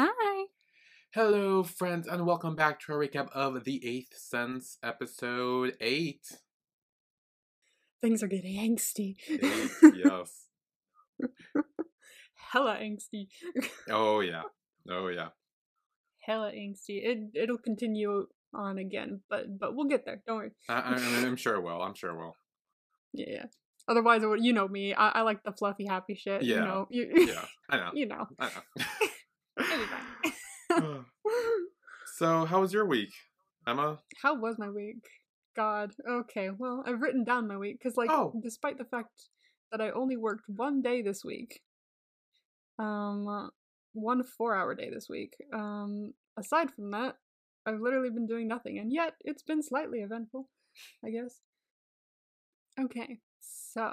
Hi. Hello, friends, and welcome back to our recap of The Eighth Sense, episode 8. Things are getting angsty. Eight, yes. Hella angsty. Oh, yeah. Oh, yeah. Hella angsty. It it'll continue on again, but but we'll get there. Don't worry. I, I, I'm sure it will. I'm sure it will. Yeah, yeah. Otherwise, you know me. I, I like the fluffy, happy shit. You Yeah. know. You, Yeah, I know. you know. I Anyway. know. So, how was your week, Emma? How was my week? God. Okay. Well, I've written down my week because, like, Oh. despite the fact that I only worked one day this week, um, one four-hour day this week. Um, aside from that, I've literally been doing nothing, and yet it's been slightly eventful, I guess. Okay, so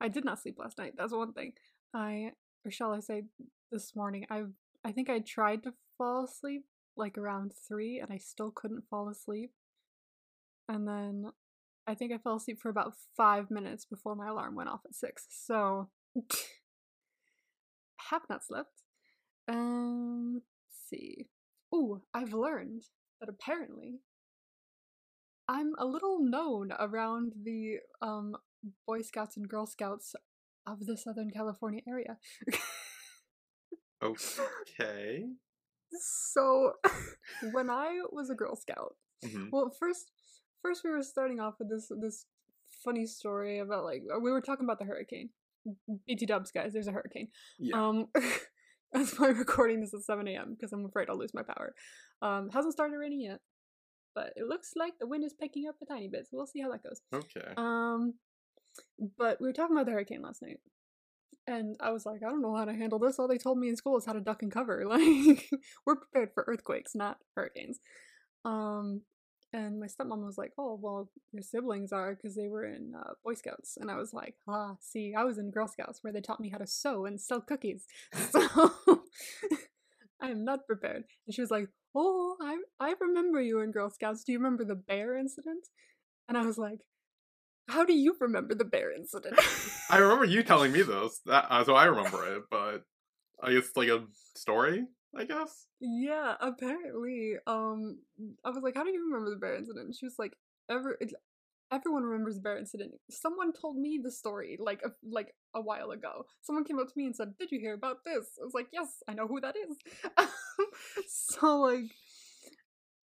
I did not sleep last night. That's one thing. I, or shall I say, this morning. I've, I think I tried to fall asleep like around three, and I still couldn't fall asleep. And then I think I fell asleep for about five minutes before my alarm went off at six. So have not slept. Um, let's see. Ooh, I've learned that apparently I'm a little known around the um Boy Scouts and Girl Scouts of the Southern California area. Okay. so when I was a Girl Scout, hmm Well, first, first we were starting off with this this funny story about like uh, we were talking about the hurricane. BT Dubs, guys, there's a hurricane. Yeah. Um, that's why I'm recording this at 7 a.m. because I'm afraid I'll lose my power. Um, hasn't started raining yet, but it looks like the wind is picking up a tiny bit. So we'll see how that goes. okay. Um, but we were talking about the hurricane last night, and I was like, I don't know how to handle this. All they told me in school is how to duck and cover. Like, we're prepared for earthquakes, not hurricanes. Um, and my stepmom was like, "Oh, well, your siblings are because they were in uh, Boy Scouts," and I was like, "Ah, see, I was in Girl Scouts where they taught me how to sew and sell cookies, so I am not prepared." And she was like, "Oh, I I remember you in Girl Scouts. Do you remember the bear incident?" And I was like, "How do you remember the bear incident?" I remember you telling me this, that, uh, so I remember it, but I guess it's like a story, I guess? Yeah, apparently. Um, I was like, "How do you remember the bear incident?" And she was like, "Ever, everyone remembers the bear incident. Someone told me the story like a, like a while ago. Someone came up to me and said, "Did you hear about this?" I was like, "Yes, I know who that is." so like,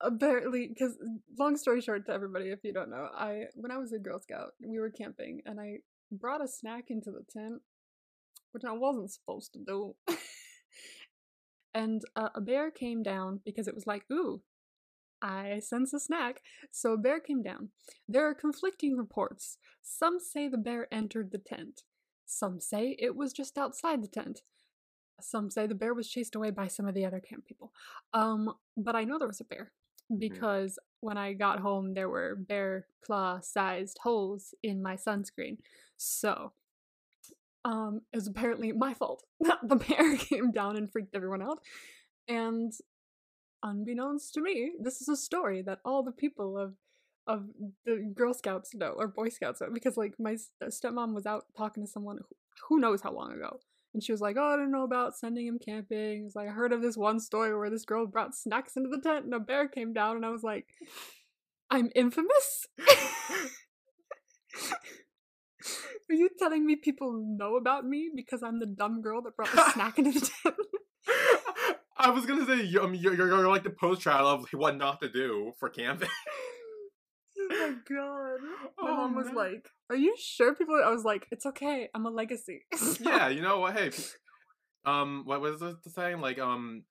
apparently, because long story short to everybody, if you don't know, I when I was a Girl Scout, we were camping and I brought a snack into the tent, which I wasn't supposed to do. and uh, a bear came down because it was like, ooh, I sense a snack. So a bear came down. There are conflicting reports. Some say the bear entered the tent. Some say it was just outside the tent. Some say the bear was chased away by some of the other camp people. Um, but I know there was a bear because when I got home, there were bear claw sized holes in my sunscreen. So, um, it was apparently my fault the bear came down and freaked everyone out. And unbeknownst to me, this is a story that all the people of of the Girl Scouts know or Boy Scouts know because like my stepmom was out talking to someone who, who knows how long ago. And she was like, "Oh, I don't know about sending him camping." It's like I heard of this one story where this girl brought snacks into the tent and a bear came down, and I was like, "I'm infamous." Are you telling me people know about me because I'm the dumb girl that brought the snack into the tent? I was gonna say, you- you're, you're, you're like the post child of what not to do for camping. oh my god. My Oh, mom was no. like, Are you sure people I was like, It's okay, I'm a legacy. So- yeah, you know what? Hey, um, what was it the saying? Like, um,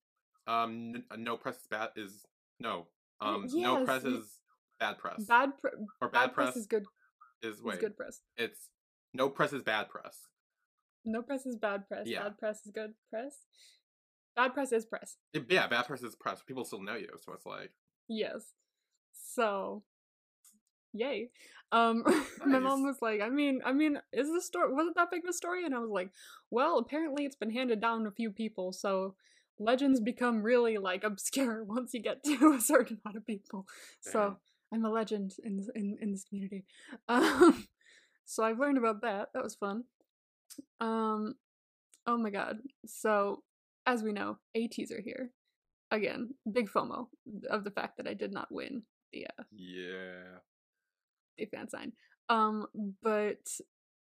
um, n- no press is bad is no, um, no yes, press y- is bad press, Bad, pre- or bad, bad, press, is good is is good press. it's no press is bad press. No press is bad press. Yeah. Bad press is good press. Bad press is press. It- yeah, bad press is press. People still know you, so it's like, Yes. So yay. Um my mom was like, I mean, I mean, is the story was it that big of a story? And I was like, well, apparently it's been handed down to a few people, so legends become really like obscure once you get to a certain amount of people. So I'm a legend in this in, in this community. Um so I've learned about that. That was fun. Um oh my god. So as we know, ATEEZ are here. Again, big FOMO of the fact that I did not win the uh, Yeah. The fan sign. Um, but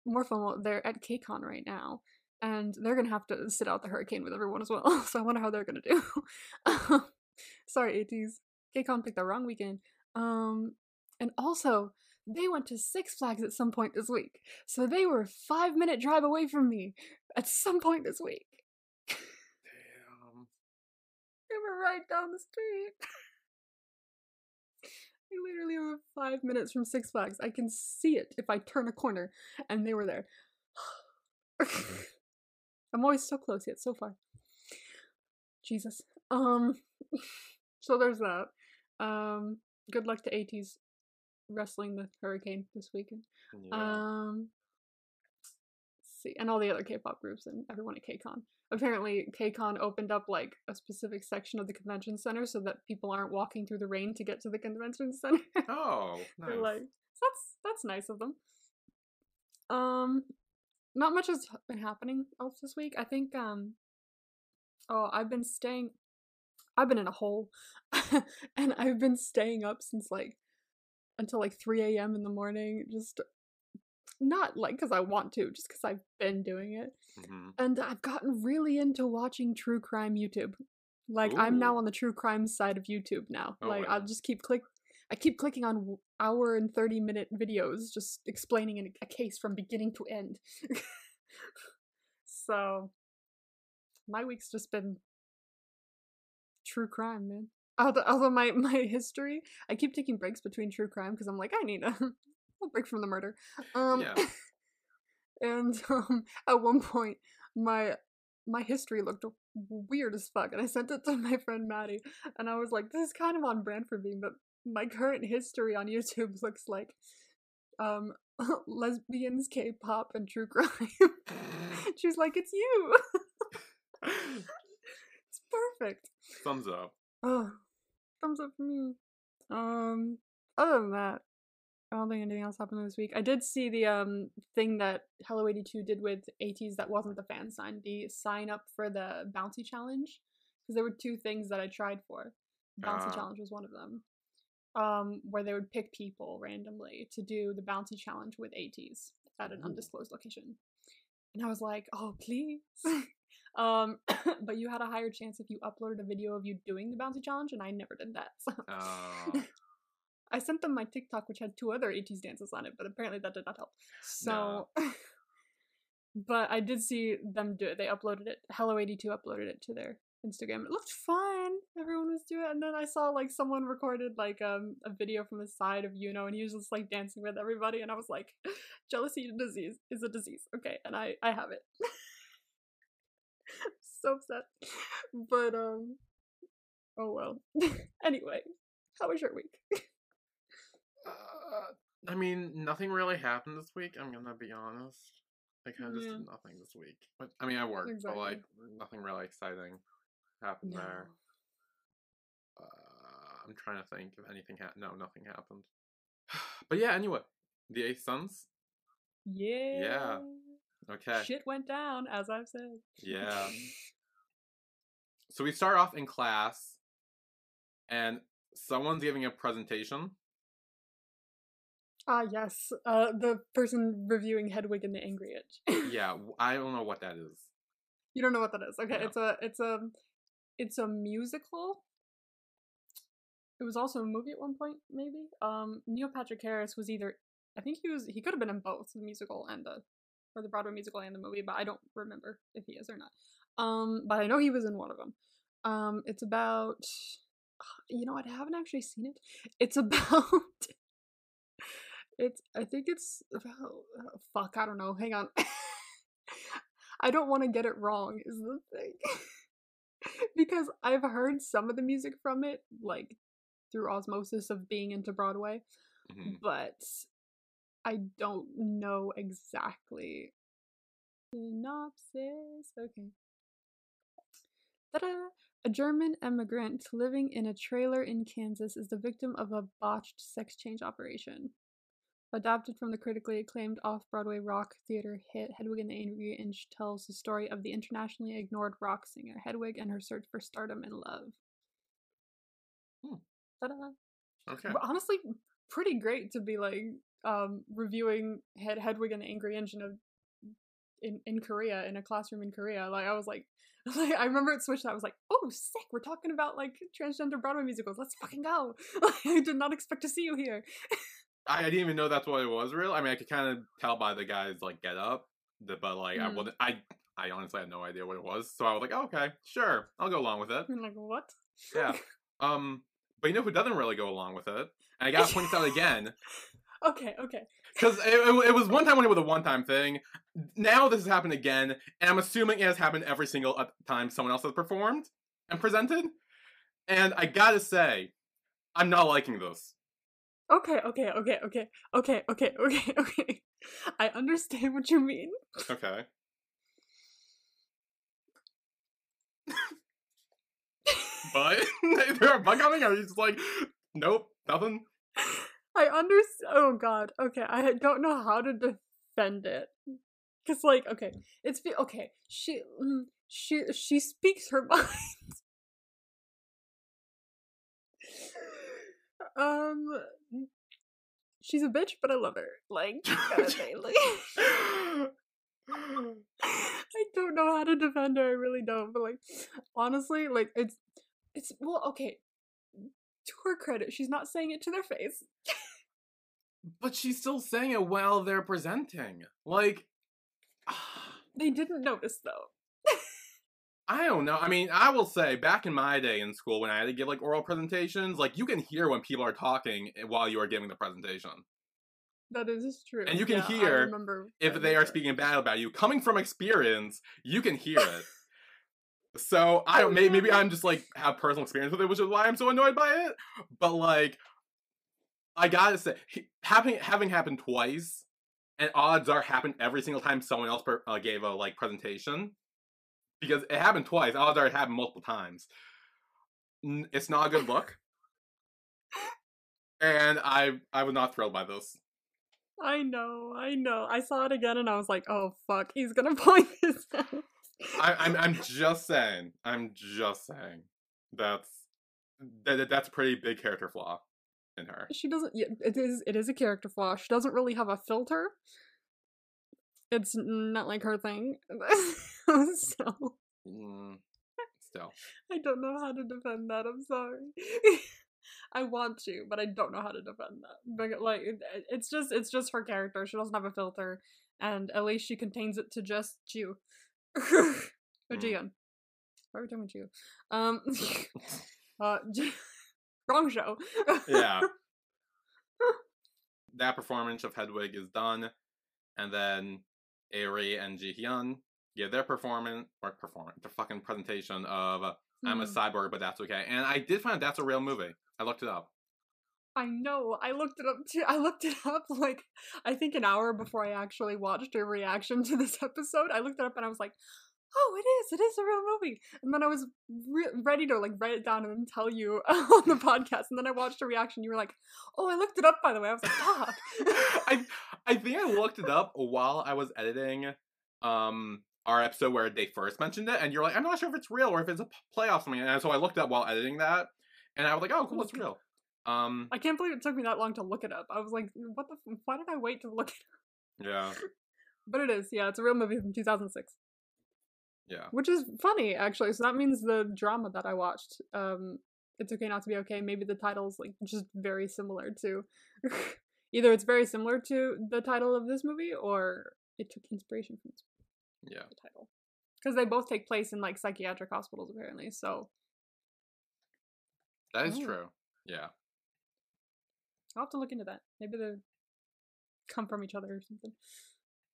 more FOMO, they're at KCON right now, and they're gonna have to sit out the hurricane with everyone as well. So I wonder how they're gonna do. Sorry, ATEEZ. KCON picked the wrong weekend. Um, and also they went to Six Flags at some point this week, so they were a five minute drive away from me at some point this week. Damn. They were right down the street. I literally were five minutes from Six Flags. I can see it if I turn a corner, and they were there. I'm always so close yet so far. Jesus. Um. So there's that. Um. Good luck to ATEEZ wrestling the hurricane this weekend. Yeah. Um, see, and all the other K-pop groups and everyone at KCON. Apparently, KCON opened up like a specific section of the convention center so that people aren't walking through the rain to get to the convention center. oh, nice. They're like, that's that's nice of them. Um, not much has been happening else this week. I think um, oh, I've been staying. I've been in a hole, and I've been staying up since like until like 3 a.m. in the morning. Just not like because I want to, just because I've been doing it. Mhm. And I've gotten really into watching true crime YouTube. Like I'm now on the true crime side of YouTube now. Oh, like wow. I'll just keep click. I keep clicking on hour and 30 minute videos just explaining an- a case from beginning to end. so my week's just been true crime, man. Although, although my my history, I keep taking breaks between true crime because I'm like I need a, a break from the murder. Um, Yeah. and um, at one point, my my history looked weird as fuck, and I sent it to my friend Maddie, and I was like, "This is kind of on brand for me," but my current history on YouTube looks like um lesbians, K-pop, and true crime. She's like, "It's you." it's perfect. Thumbs up. Oh, thumbs up for me. Um, other than that, I don't think anything else happened this week. I did see the um thing that Hello 82 did with ATEEZ that wasn't the fan sign, the sign up for the bouncy challenge. Because there were two things that I tried for. Bouncy Ah. challenge was one of them. Um, where they would pick people randomly to do the bouncy challenge with ATEEZ at an Ooh. undisclosed location. And I was like, oh please. um, but you had a higher chance if you uploaded a video of you doing the bouncy challenge, and I never did that. So Oh. I sent them my TikTok, which had two other ATEEZ dances on it, but apparently that did not help. So, but I did see them do it. They uploaded it. Hello eighty two uploaded it to their Instagram. It looked fun. Everyone was doing it, and then I saw like someone recorded like um a video from the side of Yunho, and he was just like dancing with everybody, and I was like, jealousy disease is a disease. Okay, and I I have it. so upset, but um, oh well. anyway, how was your week? I mean, nothing really happened this week. I'm gonna be honest. I kind of just did nothing this week. But I mean, I worked, Exactly. but like nothing really exciting happened there. Uh, I'm trying to think if anything happened. No, nothing happened. but yeah, anyway, the Eighth Sense. Yeah. Yeah. Okay. Shit went down, as I've said. Yeah. So we start off in class, and someone's giving a presentation. Ah, yes. Uh, the person reviewing Hedwig and the Angry Inch. yeah, I don't know what that is. you don't know what that is. Okay, No. it's a it's a it's a musical. It was also a movie at one point, maybe. Um, Neil Patrick Harris was either I think he was he could have been in both the musical and the or the Broadway musical and the movie, but I don't remember if he is or not. Um, but I know he was in one of them. Um, it's about you know? I haven't actually seen it. It's about it's I think it's about oh, fuck, I don't know. Hang on. I don't want to get it wrong is the thing. because I've heard some of the music from it like through osmosis of being into Broadway, Mhm. but I don't know exactly. Synopsis. Okay. Ta-da! A German immigrant living in a trailer in Kansas is the victim of a botched sex change operation. Adapted from the critically acclaimed off-Broadway rock theater hit Hedwig and the Angry Inch tells the story of the internationally ignored rock singer Hedwig and her search for stardom and love. Hmm. Ta-da! Okay. But honestly, pretty great to be like um reviewing Hed- Hedwig and the Angry Inch in a in, in Korea in a classroom in Korea. Like I was like, like I remember it switched. That I was like, oh sick, we're talking about like transgender Broadway musicals. Let's fucking go! I did not expect to see you here. I, I didn't even know that's what it was. Real. I mean, I could kind of tell by the guy's like get up, the, but like I Mm. wasn't. I I honestly had no idea what it was. So I was like, oh, okay, sure, I'll go along with it. I'm like, what? Yeah. Um, but you know who doesn't really go along with it? And I gotta point this out again Okay, okay. because it, it, it was one time when it was a one-time thing. Now this has happened again, and I'm assuming it has happened every single time someone else has performed and presented. And I gotta say, I'm not liking this. Okay, okay, okay, okay, okay, okay, okay, okay. I understand what you mean. Okay. But is there a bug coming? Or are you just like, nope, nothing? I understand. Oh god. Okay, I don't know how to defend it. Cause like, okay, it's be- okay. She, mm, she, she speaks her mind. um, she's a bitch, but I love her. Like, kind of thing. Like, I don't know how to defend her. I really don't. But like, honestly, like it's, it's well, okay. To her credit, she's not saying it to their face. but she's still saying it while they're presenting. Like, They didn't notice though. I don't know. I mean, I will say, back in my day in school, when I had to give like oral presentations, like you can hear when people are talking eh, while you are giving the presentation. That is true. And you can Yeah, hear If they are speaking bad about you, coming from experience, you can hear it. So I Oh, don't. Maybe, maybe. I'm just like have personal experience with it, which is why I'm so annoyed by it. But like, I gotta say, having having happened twice, and odds are happened every single time someone else per, uh, gave a like presentation, because it happened twice. Odds are it happened multiple times. It's not a good look, and I I was not thrilled by this. I know, I know. I saw it again and I was like, oh fuck, he's gonna point this out. I, I'm I'm just saying. I'm just saying. That's that, that's a pretty big character flaw in her. She doesn't. It is. It is a character flaw. She doesn't really have a filter. It's not like her thing. so Mm, still, I don't know how to defend that. I'm sorry. I want to, but I don't know how to defend that. But like, it, it's just it's just her character. She doesn't have a filter, and at least she contains it to just Jew or Mm. Jian. Why are we talking about Jew? Um, uh, wrong show. yeah. That performance of Hedwig is done, and then Ari and Ji Hyun give their performance or performance, the fucking presentation of uh, "I'm a Hmm. cyborg, but that's okay." And I did find that's a real movie. I looked it up. I know. I looked it up too. I looked it up like I think an hour before I actually watched a reaction to this episode. I looked it up and I was like, "Oh, it is. It is a real movie." And then I was re- ready to like write it down and then tell you on the podcast. And then I watched a reaction. You were like, "Oh, I looked it up by the way." I was like, "Fuck." I I think I looked it up while I was editing um our episode where they first mentioned it, and you're like, I'm not sure if it's real or if it's a p- playoff something. And so I looked up while editing that, and I was like, oh, cool, it's real. Um, I can't believe it took me that long to look it up. I was like, "What the? F- why did I wait to look it?" yeah. But it is. Yeah, it's a real movie from 2006. yeah. which is funny actually so that means the drama that i watched um it's okay not to be okay maybe the title's like just very similar to either it's very similar to the title of this movie or it took inspiration from Yeah. the title because they both take place in like psychiatric hospitals apparently so That is true. Yeah. i'll have to look into that maybe they come from each other or something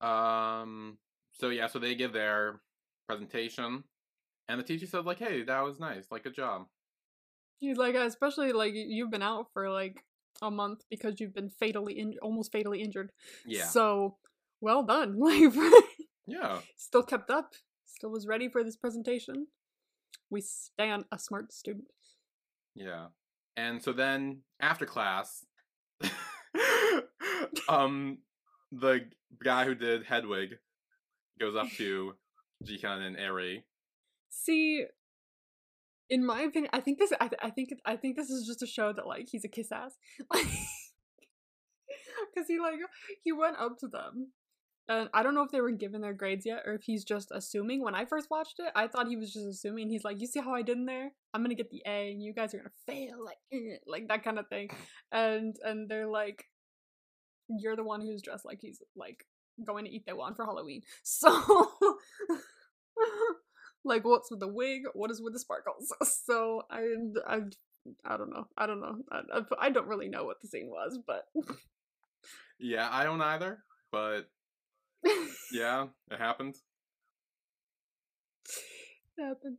Um. So yeah. So they give their presentation, and the teacher said like, "Hey, that was nice. Like, good job." he's like especially like you've been out for like a month because you've been fatally in- almost fatally injured Yeah. so well done like yeah. still kept up, still was ready for this presentation. We stand a smart student. Yeah. And so then after class, um, the guy who did Hedwig goes up to Jihyun and Eri. See, in my opinion, I think this. I, th- I think. I think this is just to show that like he's a kiss ass. Because he like he went up to them, and I don't know if they were given their grades yet or if he's just assuming. When I first watched it, I thought he was just assuming. He's like, "You see how I did in there? I'm gonna get the A, and you guys are gonna fail, like eh," like that kind of thing." And and they're like, "You're the one who's dressed like he's like going to eat Itaewon for Halloween." So. like what's with the wig what is with the sparkles so i i, I don't know i don't know I, I don't really know what the scene was but Yeah, I don't either, but yeah, it happened. happened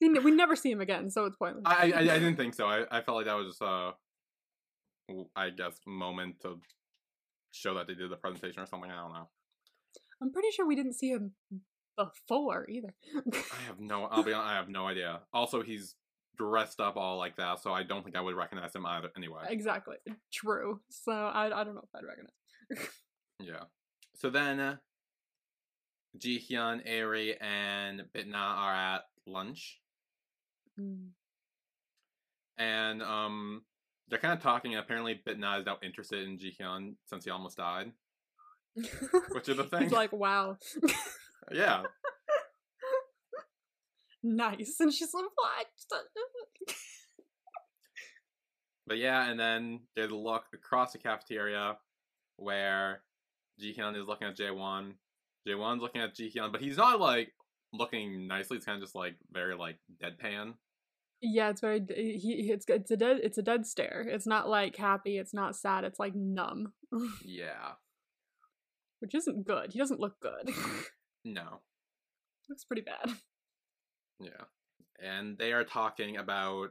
we never see him again so it's pointless I, I I didn't think so. I, I felt like that was just a, w- I guess, moment to show that they did the presentation or something. I don't know. i'm pretty sure we didn't see him before either I have no. I'll be. hon- I have no idea. Also, he's dressed up all like that, so I don't think I would recognize him either. Anyway. exactly true so i, I don't know if i'd recognize Yeah. So then, uh, Jihyun, Eri, and Bitna are at lunch, Mm. and um, they're kind of talking. And apparently, Bitna is now interested in Jihyun since he almost died. Which is the thing. he's like wow Yeah. nice and she's like what But yeah, and then there's a look across the cafeteria where Jihyun is looking at Jaewon. Jaewon's looking at Jihyun, but he's not like looking nicely. It's kind of just like very like deadpan. Yeah, it's very he, he- it's it's a dead it's a dead stare. It's not like happy, it's not sad, it's like numb. Yeah. Which isn't good. He doesn't look good. No. Looks pretty bad. Yeah. And they are talking about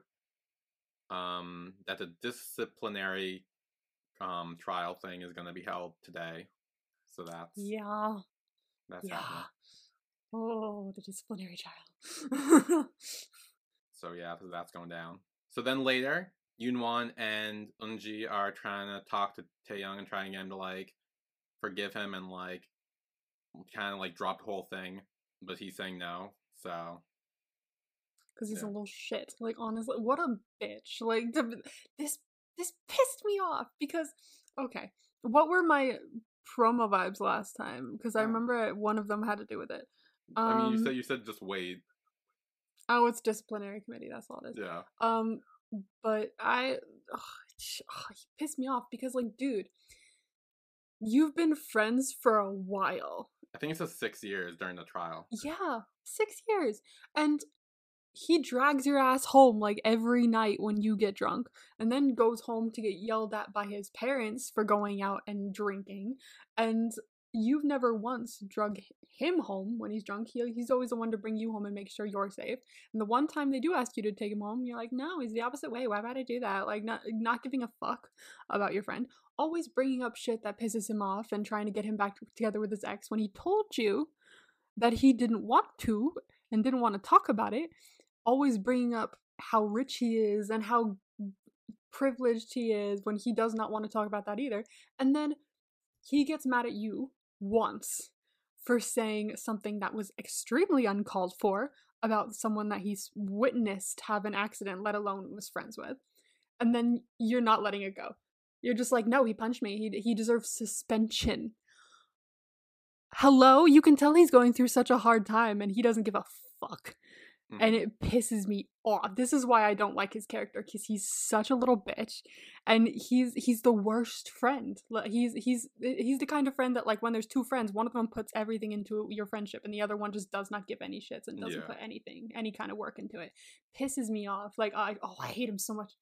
um that the disciplinary um trial thing is going to be held today. So that's Yeah. that's Yeah. happening. Oh, the disciplinary child. So yeah, so that's going down. So then later, Yoon Won and Unji are trying to talk to Taehyung and trying and get him to like forgive him and like kind of like drop the whole thing, but he's saying no. So Because he's a little shit. Like honestly, what a bitch. Like the, this this pissed me off because okay, what were my promo vibes last time? Because I remember one of them had to do with it. I mean, you Um, said you said just wait. Oh, it's disciplinary committee. That's all it is. Yeah. Um, but I, ugh, he pissed me off because, like, dude, you've been friends for a while. I think it says six years during the trial. Yeah, six years, and he drags your ass home like every night when you get drunk, and then goes home to get yelled at by his parents for going out and drinking, and you've never once drug him home when he's drunk. He, he's always the one to bring you home and make sure you're safe. And the one time they do ask you to take him home, you're like, no, he's the opposite way. Why would I do that? Like, not not giving a fuck about your friend. Always bringing up shit that pisses him off and trying to get him back together with his ex when he told you that he didn't want to and didn't want to talk about it. Always bringing up how rich he is and how privileged he is when he does not want to talk about that either. And then he gets mad at you once for saying something that was extremely uncalled for about someone that he's witnessed have an accident, let alone was friends with. And then you're not letting it go. You're just like, no, he punched me. He, he deserves suspension. Hello? You can tell he's going through such a hard time and he doesn't give a fuck. And Mhm. it pisses me off. This is why I don't like his character because he's such a little bitch, and he's he's the worst friend. He's he's he's the kind of friend that like when there's two friends, one of them puts everything into your friendship, and the other one just does not give any shits and doesn't Yeah. put anything, any kind of work into it. Pisses me off. Like I oh I hate him so much.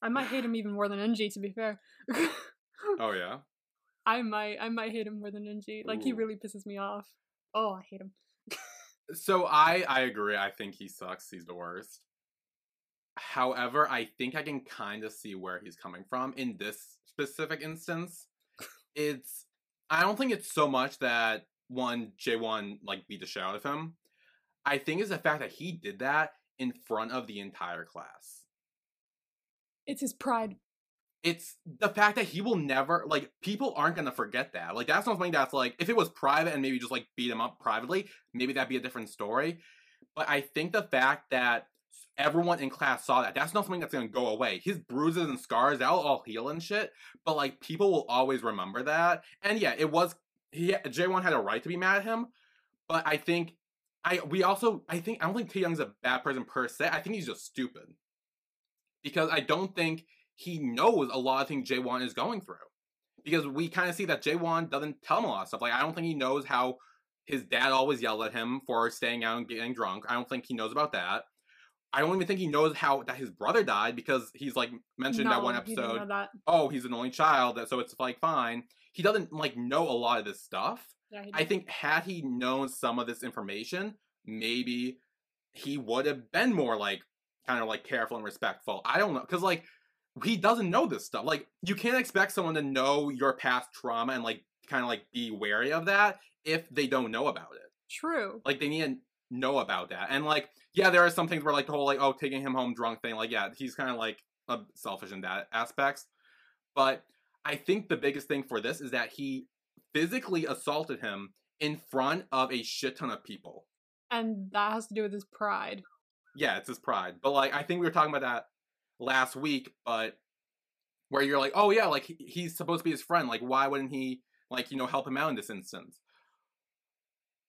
I might hate him even more than NG to be fair. oh yeah. I might I might hate him more than NG. Like he really pisses me off. Oh, I hate him. So I I agree. I think he sucks. He's the worst. However, I think I can kind of see where he's coming from in this specific instance. It's I don't think it's so much that one Jaewon like beat the shit out of him. I think it's the fact that he did that in front of the entire class. It's his pride. It's the fact that he will never like people aren't gonna forget that. Like that's not something that's like if it was private and maybe just like beat him up privately, maybe that'd be a different story. But I think the fact that everyone in class saw that that's not something that's gonna go away. His bruises and scars, that'll all heal and shit. But like people will always remember that. And yeah, it was he Jaewon had a right to be mad at him, but I think I we also I think I don't think Taehyung's a bad person per se. I think he's just stupid. Because I don't think he knows a lot of things Jaewon is going through. Because we kind of see that Jaewon doesn't tell him a lot of stuff. Like I don't think he knows how his dad always yelled at him for staying out and getting drunk. I don't think he knows about that. I don't even think he knows how that his brother died because he's like mentioned no, that one he episode. know that. Oh, he's an only child, so it's like fine. He doesn't like know a lot of this stuff. Yeah, I think had he known some of this information, maybe he would have been more like kind of like careful and respectful. I don't know because like he doesn't know this stuff. Like you can't expect someone to know your past trauma and like kind of like be wary of that if they don't know about it. True. Like they need to know about that. And like yeah, there are some things where like the whole like oh taking him home drunk thing. Like yeah, he's kind of like uh, selfish in that aspects. But I think the biggest thing for this is that he physically assaulted him in front of a shit ton of people. And that has to do with his pride. Yeah, it's his pride. But like I think we were talking about that last week, but where you're like, oh yeah, like he, he's supposed to be his friend. Like why wouldn't he like you know help him out in this instance?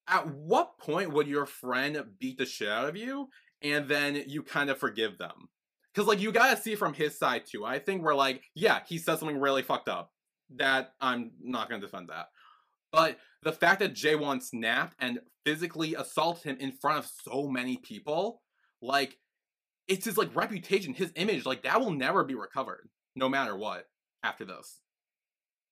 At what point would your friend beat the shit out of you and then you kind of forgive them? Because like you gotta see from his side too. I think we're like, yeah, he said something really fucked up. That I'm not gonna defend that. But the fact that Jaewon snapped and physically assaulted him in front of so many people, like it's his like reputation, his image, like that will never be recovered, no matter what, after this.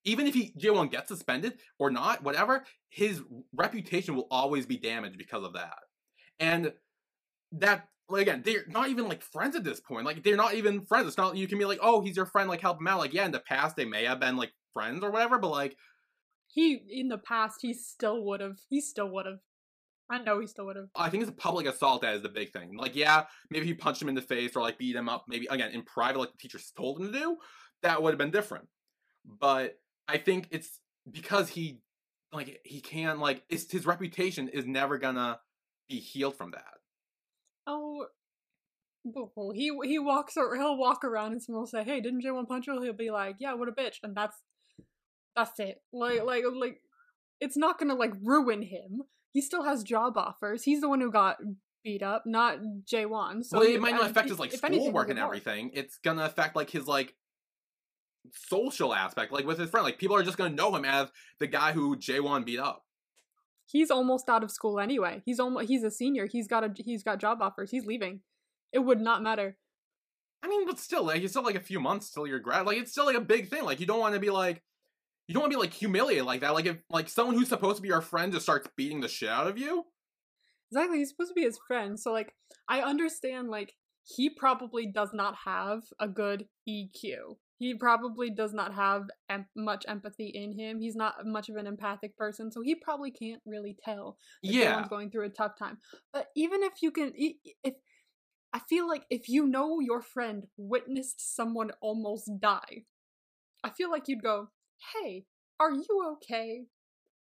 Even if he Jaewon gets suspended or not, whatever, his reputation will always be damaged because of that. And that like again, they're not even like friends at this point. Like they're not even friends. It's not you can be like, oh, he's your friend, like help him out. Like, yeah, in the past they may have been like friends or whatever, but like He in the past he still would have. He still would have. I know he still would have. I think it's a public assault that is the big thing. Like, yeah, maybe he punched him in the face or like beat him up, maybe again in private, like the teacher told him to do. That would have been different. But I think it's because he like he can't like it's his reputation is never gonna be healed from that. Oh, well, he he walks or he'll walk around and someone will say, "Hey, didn't Jaewon punch you?" He'll be like, "Yeah, what a bitch," and that's that's it. Like like like it's not gonna like ruin him. He still has job offers. He's the one who got beat up, not Jaewon. So well, it might not affect his like schoolwork and everything. It's gonna affect like his like social aspect, like with his friend. Like people are just gonna know him as the guy who Jaewon beat up. He's almost out of school anyway. He's almost he's a senior. He's got a he's got job offers. He's leaving. It would not matter. I mean, but still, like it's still like a few months till you're grad. Like it's still like a big thing. Like you don't want to be like, you don't want to be like humiliated like that. Like if like someone who's supposed to be your friend just starts beating the shit out of you. Exactly. He's supposed to be his friend. So like I understand like he probably does not have a good EQ. He probably does not have em- much empathy in him. He's not much of an empathic person, so he probably can't really tell that Yeah, someone's going through a tough time. But even if you can, if I feel like if you know your friend witnessed someone almost die, I feel like you'd go, "Hey, are you okay?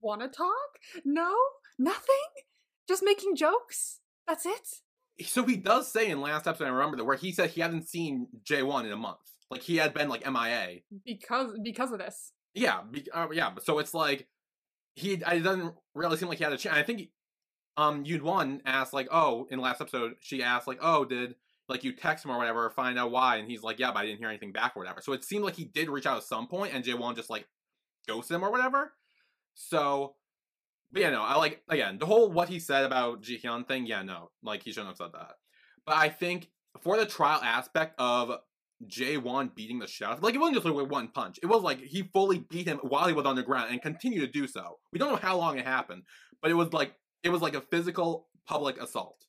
Want to talk? No, nothing. Just making jokes. That's it." so he does say in last episode, I remember that where he said he hadn't seen Jaewon in a month. Like he had been like MIA. Because because of this. Yeah, be, uh, yeah. So it's like he. It doesn't really seem like he had a chance. I think um Yoon Won asked like, oh, in last episode, she asked like, oh, did like you text him or whatever, find out why? And he's like, yeah, but I didn't hear anything back or whatever. So it seemed like he did reach out at some point, and Jaewon just like ghosted him or whatever. So, but yeah, no, I like again the whole what he said about Ji Hyun thing. Yeah, no, like he shouldn't have said that. But I think for the trial aspect of Jaewon beating the shit out of like it wasn't just like with one punch. It was like he fully beat him while he was on the ground and continued to do so. We don't know how long it happened, but it was like it was like a physical public assault.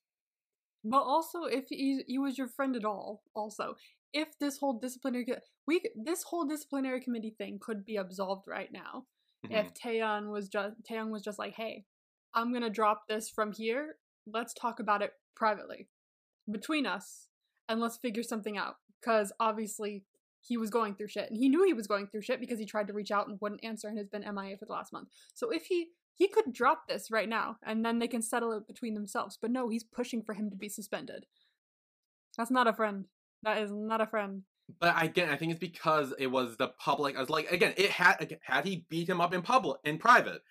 But also, if he, he was your friend at all, also, if this whole disciplinary we this whole disciplinary committee thing could be absolved right now Mhm. if Taehyung was just Taehyung was just like, hey, I'm gonna drop this from here. Let's talk about it privately between us, and let's figure something out. Because obviously, he was going through shit and he knew he was going through shit because he tried to reach out and wouldn't answer and has been MIA for the last month. So if he he could drop this right now and then they can settle it between themselves. But no, he's pushing for him to be suspended. That's not a friend. That is not a friend. But again, I think it's because it was the public. I was like, again, it had had he beat him up in public, in private,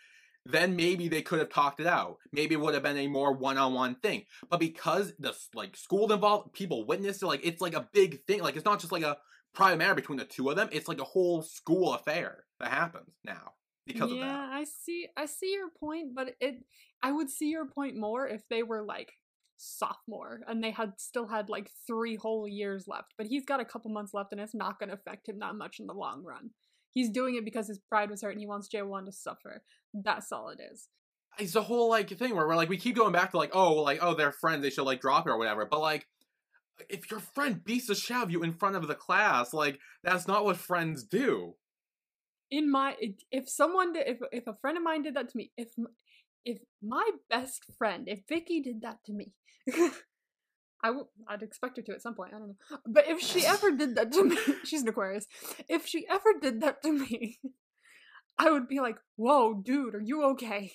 then maybe they could have talked it out. Maybe it would have been a more one-on-one thing. But because the like school involved, people witnessed it. Like it's like a big thing. Like it's not just like a private matter between the two of them. It's like a whole school affair that happens now because yeah, of that. Yeah, I see. I see your point, but it. I would see your point more if they were like sophomore and they had still had like three whole years left. But he's got a couple months left, and it's not going to affect him that much in the long run. He's doing it because his pride was hurt and he wants Jaewon to suffer. That's all it is. It's a whole like thing where we're like we keep going back to like oh like oh they're friends they should like drop it or whatever. But like if your friend beats the shit out of you in front of the class, like that's not what friends do. In my if someone did, if if a friend of mine did that to me, if if my best friend, if Vicky did that to me, I w- I'd expect her to at some point. I don't know. But if she ever did that to me, she's an Aquarius. If she ever did that to me, I would be like, "Whoa, dude, are you okay?"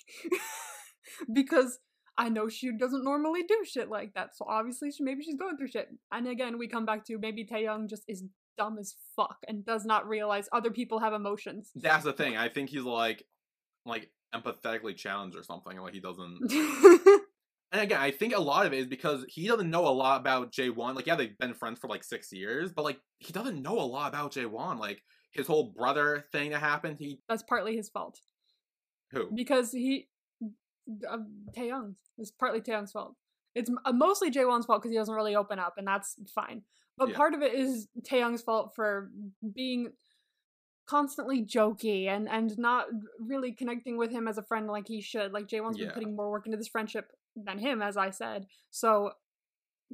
because I know she doesn't normally do shit like that. So obviously, she maybe she's going through shit. And again, we come back to maybe Taehyung just is dumb as fuck and does not realize other people have emotions. That's the thing. I think he's like, like empathetically challenged or something. Like he doesn't. and again, I think a lot of it is because he doesn't know a lot about Jaewon. Like, yeah, they've been friends for like six years, but like he doesn't know a lot about Jaewon. Like his whole brother thing that happened. He that's partly his fault. Who? Because he uh, Taehyung. It's partly Taehyung's fault. It's mostly mostly Jaewon's fault because he doesn't really open up, and that's fine. But yeah. part of it is Taehyung's fault for being constantly jokey and and not really connecting with him as a friend like he should. Like Jaewon's yeah. been putting more work into this friendship than him, as I said. So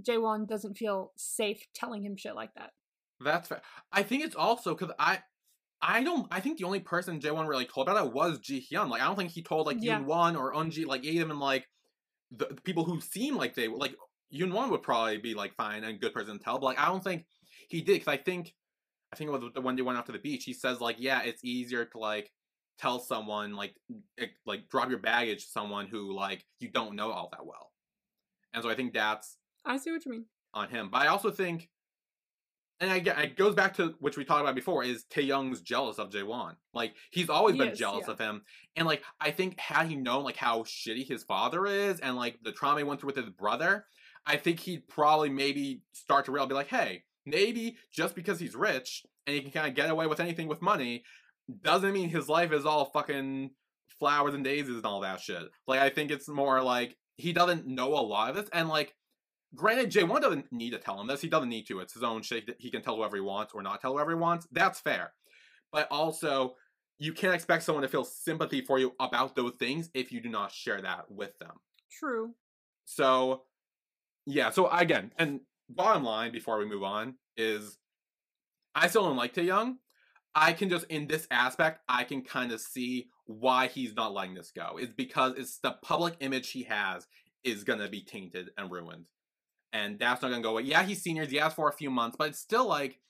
Jaewon doesn't feel safe telling him shit like that. That's fair. I think it's also because I I don't. I think the only person Jaewon really told about it was Ji Hyun. Like I don't think he told like yeah. Yoon Won or Unji, like even like the, the, people who seem like they like Yoon Won would probably be like fine and good person to tell. But like I don't think he did because I think I think it was the when they went out to the beach. He says like yeah, it's easier to like tell someone like like drop your baggage to someone who like you don't know all that well. And so I think that's I see what you mean on him. But I also think and again, it goes back to which we talked about before is Taehyung's jealous of Jaewon. Like he's always he been is, jealous yeah. of him, and like I think had he known like how shitty his father is and like the trauma he went through with his brother, I think he'd probably maybe start to realize, be like, hey, maybe just because he's rich and he can kind of get away with anything with money, doesn't mean his life is all fucking flowers and daisies and all that shit. Like I think it's more like he doesn't know a lot of this, and like Granted, Jaewon doesn't need to tell him this. He doesn't need to. It's his own shit. That he can tell whoever he wants or not tell whoever he wants. That's fair. But also, you can't expect someone to feel sympathy for you about those things if you do not share that with them. True. So, yeah. So again, and bottom line before we move on is, I still don't like Taehyung. I can just in this aspect, I can kind of see why he's not letting this go. It's because it's the public image he has is gonna be tainted and ruined and that's not gonna go away. Yeah, he's seniors. He has for a few months, but it's still like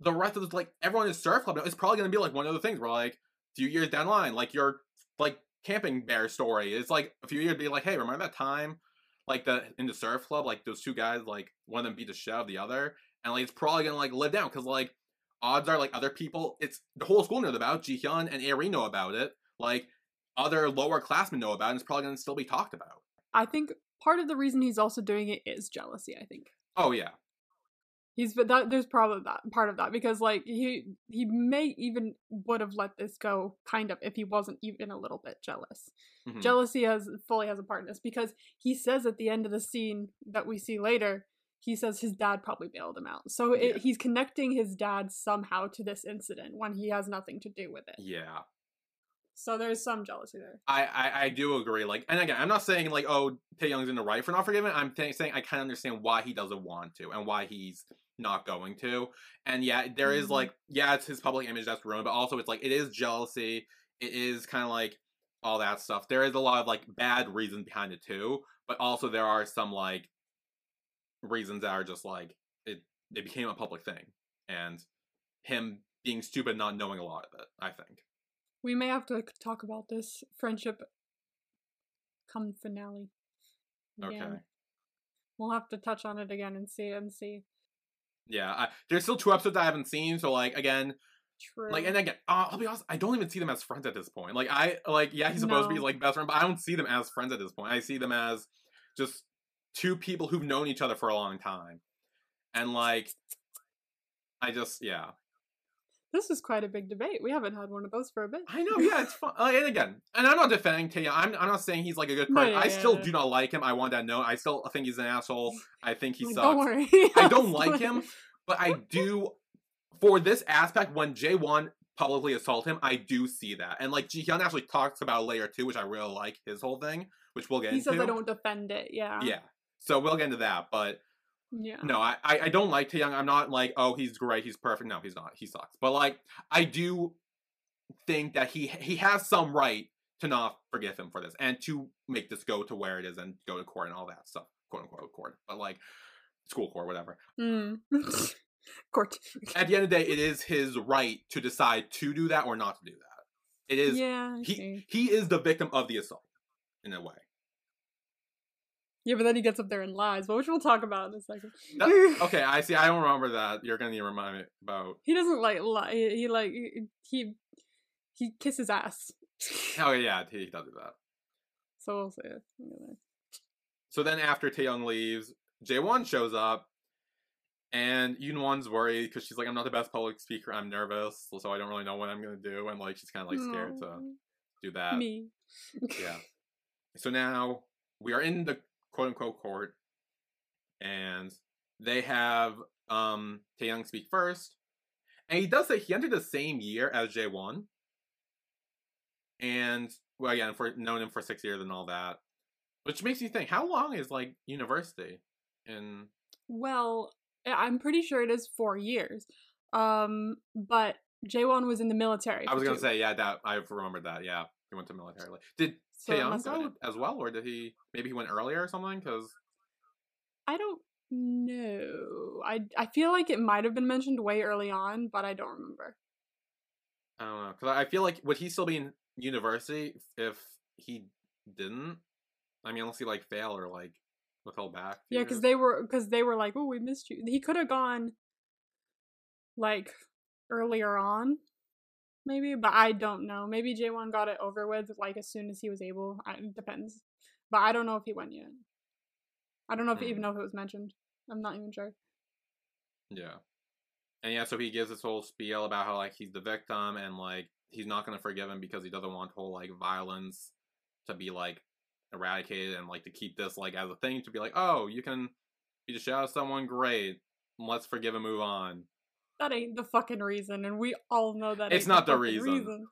the rest of the like everyone in surf club. It's probably gonna be like one of the things where like a few years down the line, like your like camping bear story. It's like a few years be like, hey, remember that time like the in the surf club, like those two guys, like one of them beat the shit out of the other, and like it's probably gonna like live down because like odds are like other people, it's the whole school knows about. Ji Hyun and Ari know about it. Like other lower classmen know about it, and it's probably gonna still be talked about. I think part of the reason he's also doing it is jealousy. I think. Oh yeah. He's but that there's probably that part of that because like he he may even would have let this go kind of if he wasn't even a little bit jealous. Mm-hmm. Jealousy has fully has a part in this because he says at the end of the scene that we see later he says his dad probably bailed him out. So it, yeah. he's connecting his dad somehow to this incident when he has nothing to do with it. Yeah. So there's some jealousy there. I, I, I do agree. Like, and again, I'm not saying like, oh, Taehyung's in the right for not forgiving. I'm saying I kind of understand why he doesn't want to and why he's not going to. And yeah, there mm-hmm. is like, yeah, it's his public image that's ruined, but also it's like it is jealousy. It is kind of like all that stuff. There is a lot of like bad reasons behind it too, but also there are some like reasons that are just like it. It became a public thing, and him being stupid, not knowing a lot of it. I think. We may have to talk about this friendship come finale. Okay. We'll have to touch on it again and see and see. Yeah, I, there's still two episodes I haven't seen, so like again, True. like and again, uh, I'll be honest, I don't even see them as friends at this point. Like I like yeah, he's supposed to be like best friend, but I don't see them as friends at this point. I see them as just two people who've known each other for a long time, and like I just yeah, this is quite a big debate. We haven't had one of those for a bit. I know yeah, it's fun. Like, and again, and I'm not defending Taehyung. I'm I'm not saying he's like a good No, person. yeah, I still yeah. do not like him. I want that known. I still think he's an asshole. I think he Like, sucks. Don't worry. I don't like him, but I do for this aspect when Jaewon publicly assault him, I do see that. And like Jihyun actually talks about layer two, which I really like his whole thing, which we'll get He into. says I don't defend it. Yeah. Yeah. So we'll get into that. But Yeah. no, I, I, don't like Taehyung. I'm not like, oh, he's great, he's perfect. No, he's not. He sucks. But like I do think that he he has some right to not forgive him for this and to make this go to where it is and go to court and all that stuff. Quote unquote court. But like school court, whatever. Mm. Court. at the end of the day, it is his right to decide to do that or not to do that. It is yeah. I he he is the victim of the assault in a way. Yeah, but then he gets up there and lies, but which we'll talk about in a second. That- okay, I see. I don't remember that. You're gonna need to remind me about. He doesn't like lie. He, he like he he kisses ass. Oh yeah, he does do that. So we'll see. it. So then after Taehyung leaves, Jaewon shows up, and Yoonwon's worried because she's like, "I'm not the best public speaker. I'm nervous, so I don't really know what I'm gonna do." And like, she's kind of like scared to do that. me. Yeah. So now we are in the quote unquote court, and they have um Taehyung speak first, and he does say he entered the same year as Jaewon, and well, again, for known him for six years and all that, which makes you think, how long is like university? In Well, I'm pretty sure it is four years. Um, but Jaewon was in the military. I was gonna two. say, yeah, that I remembered that. Yeah, he went to military. Did Taehyung go oh, as well, or did he? Maybe he went earlier or something? Because I don't know. I I feel like it might have been mentioned way early on, but I don't remember. I don't know. Because I feel like would he still be in university if he didn't? I mean, unless he like fail or like withheld back. Yeah, because they were because they were like, "Oh, we missed you." He could have gone like earlier on, maybe, but I don't know. Maybe Jaewon got it over with like as soon as he was able. I, it depends, but I don't know if he went yet. I don't know if Hmm. even know if it was mentioned. I'm not even sure. Yeah. And yeah, so he gives this whole spiel about how like he's the victim and like he's not gonna forgive him because he doesn't want whole like violence to be like eradicated and like to keep this like as a thing to be like, oh, you can you just shout at someone, great. Let's forgive and move on. That ain't the fucking reason, and we all know that. It's not the fucking reason.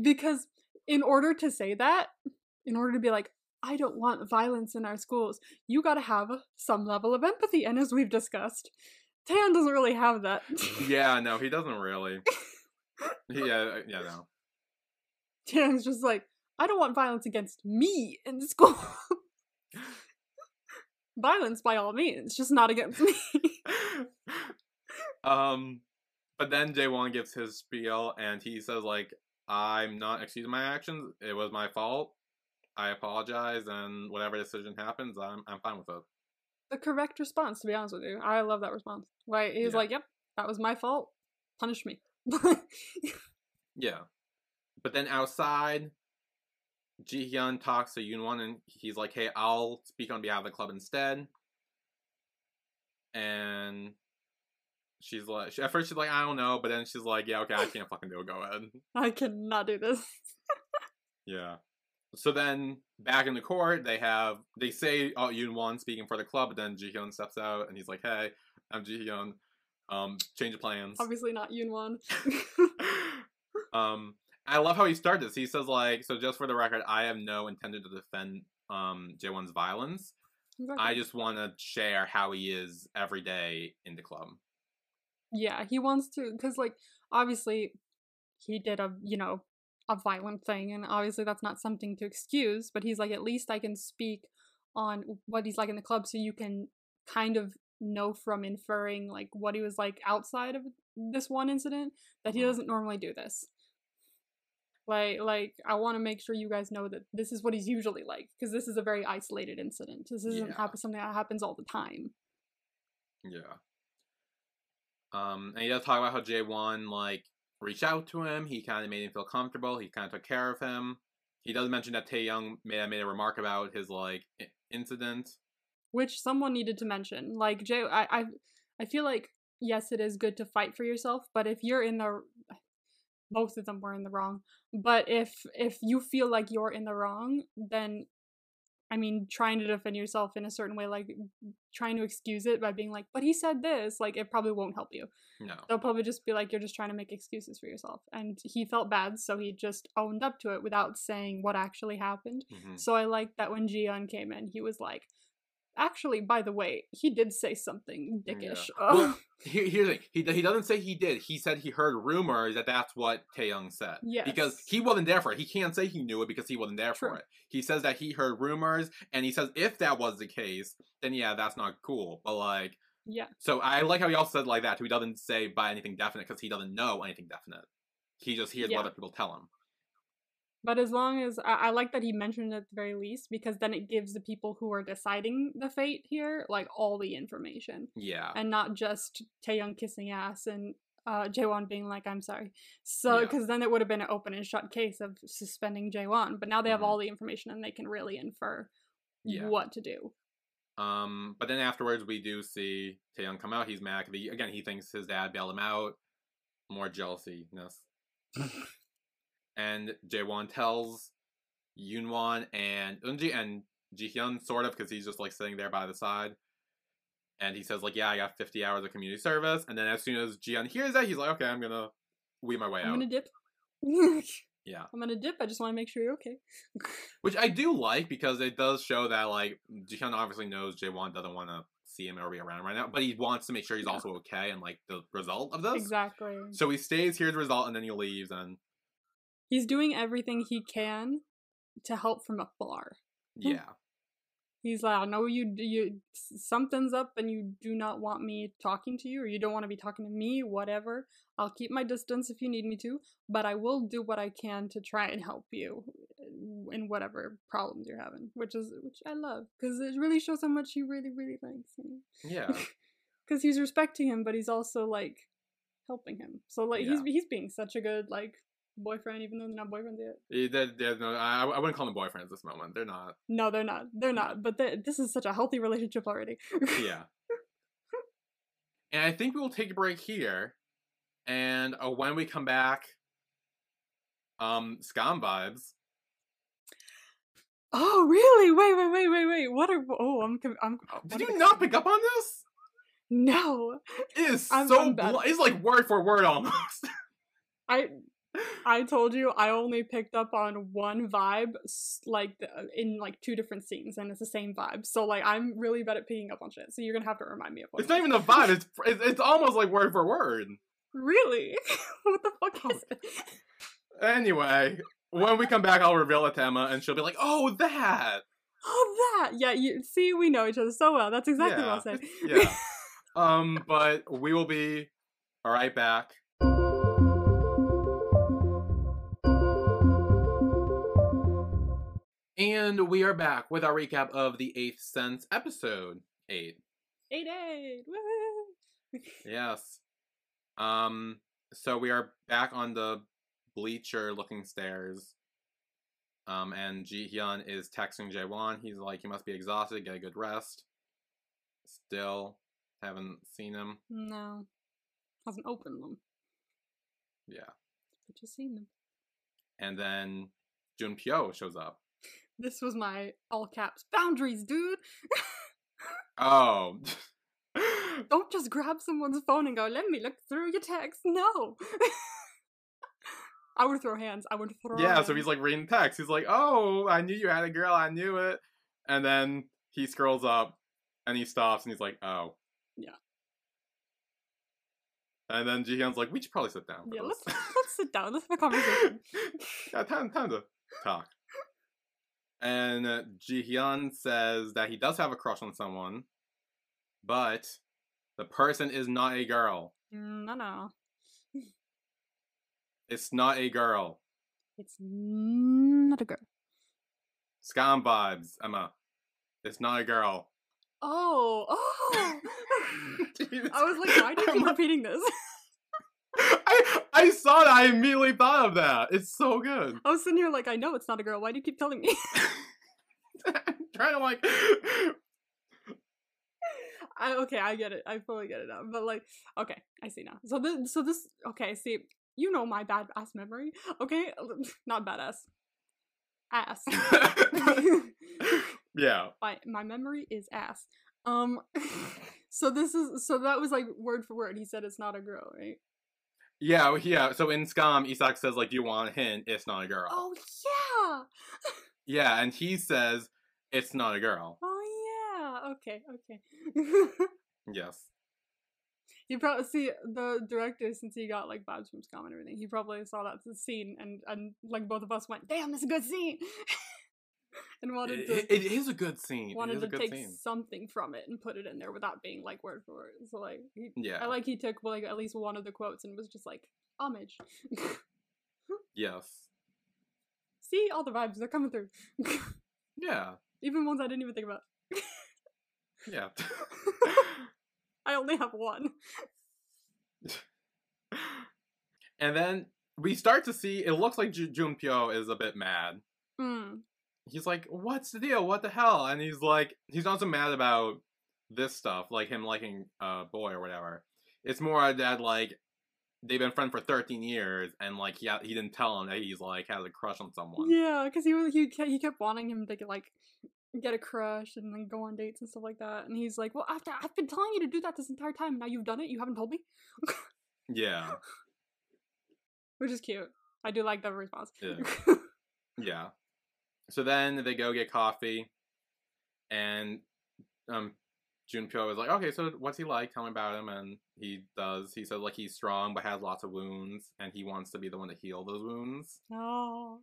Because in order to say that, in order to be like, I don't want violence in our schools, you gotta have some level of empathy. And as we've discussed, Tan doesn't really have that. yeah, no, he doesn't really. yeah, yeah, no. Tan's just like, I don't want violence against me in school. violence by all means, just not against me. um, but then Jaewon gives his spiel and he says like, "I'm not excusing my actions. It was my fault. I apologize, and whatever decision happens, I'm I'm fine with it." the correct response, to be honest with you. I love that response. Like he's Yeah. like, Yep, that was my fault. Punish me. Yeah, but then outside, Ji Hyun talks to Yoonwon and he's like, "Hey, I'll speak on behalf of the club instead." And she's like, she, at first she's like, "I don't know," but then she's like, "Yeah, okay, I can't fucking do it. Go ahead." I cannot do this. Yeah. So then back in the court, they have they say oh Yoon Won speaking for the club, but then Ji Hyun steps out and he's like, "Hey, I'm Ji Hyun. Um, change of plans." Obviously not Yunwon. um, I love how he started this. He says like, "So just for the record, I have no intention to defend um Jaewon's violence. I just want to share how he is every day in the club." Yeah, he wants to because like obviously he did a you know a violent thing, and obviously that's not something to excuse. But he's like, at least I can speak on what he's like in the club, so you can kind of know from inferring like what he was like outside of this one incident that he Mhm. doesn't normally do this. Like like I want to make sure you guys know that this is what he's usually like because this is a very isolated incident. This isn't Yeah. happen something that happens all the time. Yeah. Um, and he does talk about how J1 like reached out to him. He kind of made him feel comfortable. He kind of took care of him. He does mention that Taehyung made made a remark about his like incident. which someone needed to mention. Like Jay, I, I, I feel like yes, it is good to fight for yourself, but if you're in the, both of them were in the wrong. But if if you feel like you're in the wrong, then, I mean, trying to defend yourself in a certain way, like trying to excuse it by being like, but he said this, like it probably won't help you. No. They'll probably just be like, you're just trying to make excuses for yourself. And he felt bad, so he just owned up to it without saying what actually happened. Mhm. So I like that when Jihyun came in, he was like, actually, by the way, he did say something dickish. Yeah. Well, oh. Here, here's the thing. He, he doesn't say he did. He said he heard rumors that that's what Taehyung said. Yeah. Because he wasn't there for it. He can't say he knew it because he wasn't there True. for it. He says that he heard rumors, and he says if that was the case, then yeah, that's not cool. But like, yeah, so I like how he also said like that. Too. He doesn't say by anything definite because he doesn't know anything definite. He just hears Yeah. what other people tell him. But as long as I, I like that he mentioned it at the very least, because then it gives the people who are deciding the fate here like all the information, Yeah. and not just Taehyung kissing ass and uh, Jaewon being like, "I'm sorry." So Yeah. because then it would have been an open and shut case of suspending Jaewon, but now they have Mhm. all the information and they can really infer Yeah. what to do. Um, but then afterwards, we do see Taehyung come out. He's mad. 'cause he- Again, he thinks his dad bailed him out. More jealousiness. and Jaewon tells Yoonwon and Eunji and Jihyun sort of because he's just like sitting there by the side. And he says like, "Yeah, I got 50 hours of community service." And then as soon as Jihyun hears that, he's like, "Okay, I'm gonna weed my way I'm out." gonna dip. Yeah, I'm gonna dip. I just want to make sure you're okay. which I do like because it does show that like Jihyun obviously knows Jaewon doesn't want to see him or be around right now, but he wants to make sure he's Yeah. also okay and like the result of this. Exactly. So he stays, here's the result, and then he leaves. And He's doing everything he can to help from afar. yeah, He's like, I know you, you, something's up, and you do not want me talking to you, or you don't want to be talking to me. Whatever. I'll keep my distance if you need me to, but I will do what I can to try and help you in whatever problems you're having. Which is, which I love, because it really shows how much he really, really likes him. yeah, Because he's respecting him, but he's also like helping him. So like he's he's being such a good like boyfriend, even though they're not boyfriends yet. He- they're- they're no, I, I wouldn't call them boyfriends at this moment. They're not. No, they're not. They're not. But they this is such a healthy relationship already. Yeah. and I think we will take a break here, and uh, when we come back, um, Skam vibes. oh, really? Wait, wait, wait, wait, wait. What are? Oh, I'm. I'm. Did you not pick up on this? No, It is I'm- so. I'm bl- it's like word for word almost. I. I told you I only picked up on one vibe, like in like two different scenes, and it's the same vibe. So like I'm really bad at picking up on shit. So you're gonna have to remind me of what. it's not even the vibe. It's it's, almost like word for word. really. what the fuck is it? Anyway, when we come back, I'll reveal it to Emma, and she'll be like, "Oh, that." Oh, that. Yeah, you see, we know each other so well. That's exactly what I'll say. Yeah. um, but we will be all right back. And we are back with our recap of the Eighth Sense episode eight. eight eight. Woo! Yes. Um. So we are back on the bleacher-looking stairs. Um, and Ji Hyun is texting Jaewon. He's like, he must be exhausted. Get a good rest. Still haven't seen him. No, hasn't opened them, Yeah. but just seen them. And then Jun Pyo shows up. This was my all caps boundaries, dude. Oh. Don't just grab someone's phone and go, "Let me look through your text." No. I would throw hands. I would throw. yeah, so he's like reading text. He's like, oh, I knew you had a girl. I knew it. And then he scrolls up and he stops and he's like, oh. Yeah. And then Jihyun's like, we should probably sit down. Yeah, this." let's let's sit down. Let's have a conversation. yeah, time, time to talk. And uh, Jihyun says that he does have a crush on someone, but The person is not a girl. Mm, No, no. It's not a girl. It's not a girl. Skam vibes, Emma. It's not a girl. Oh, oh. I was like, why do you keep repeating this? I I saw that. I immediately thought of that. It's so good. I was sitting here like, I know it's not a girl. Why do you keep telling me? I'm trying to like. I, okay, I get it. I fully get it now. But like, okay, I see now. So this, so this, okay, see, you know my bad ass memory, okay? Not badass, ass. yeah. my my memory is ass. Um, so this is so that was like word for word. He said it's not a girl, right? Yeah, yeah. So in Skam, Isak says like, "Do you want a hint? It's not a girl." Oh yeah. Yeah, and he says it's not a girl. Oh yeah. Okay. Okay. Yes. you probably see the director since he got like vibes from Skam and everything. He probably saw that scene and and like both of us went, "Damn, that's a good scene," and wanted to it- it is a good scene. Wanted to take scene. something from it and put it in there without being like word for word. So like, he, Yeah. I like he took like at least one of the quotes and was just like homage. Yes. See all the vibes they're coming through, Yeah. even ones I didn't even think about. Yeah. I only have one. and then we start to see. It looks like Ju- Junpyo is a bit mad. Mm. He's like, "What's the deal? What the hell?" And he's like, he's not so mad about this stuff, like him liking a boy or whatever. It's more that like they've been friends for 13 years, and like he he didn't tell him that he's like has a crush on someone. Yeah, because he was he he kept wanting him to get, like get a crush and then go on dates and stuff like that. And he's like, "Well, after I've been telling you to do that this entire time, now you've done it. You haven't told me," Yeah. which is cute. I do like that response. Yeah. Yeah. So then they go get coffee, and um, Junpyo is like, "Okay, so what's he like? Tell me about him." And he does. He says like he's strong but has lots of wounds, and he wants to be the one to heal those wounds. oh,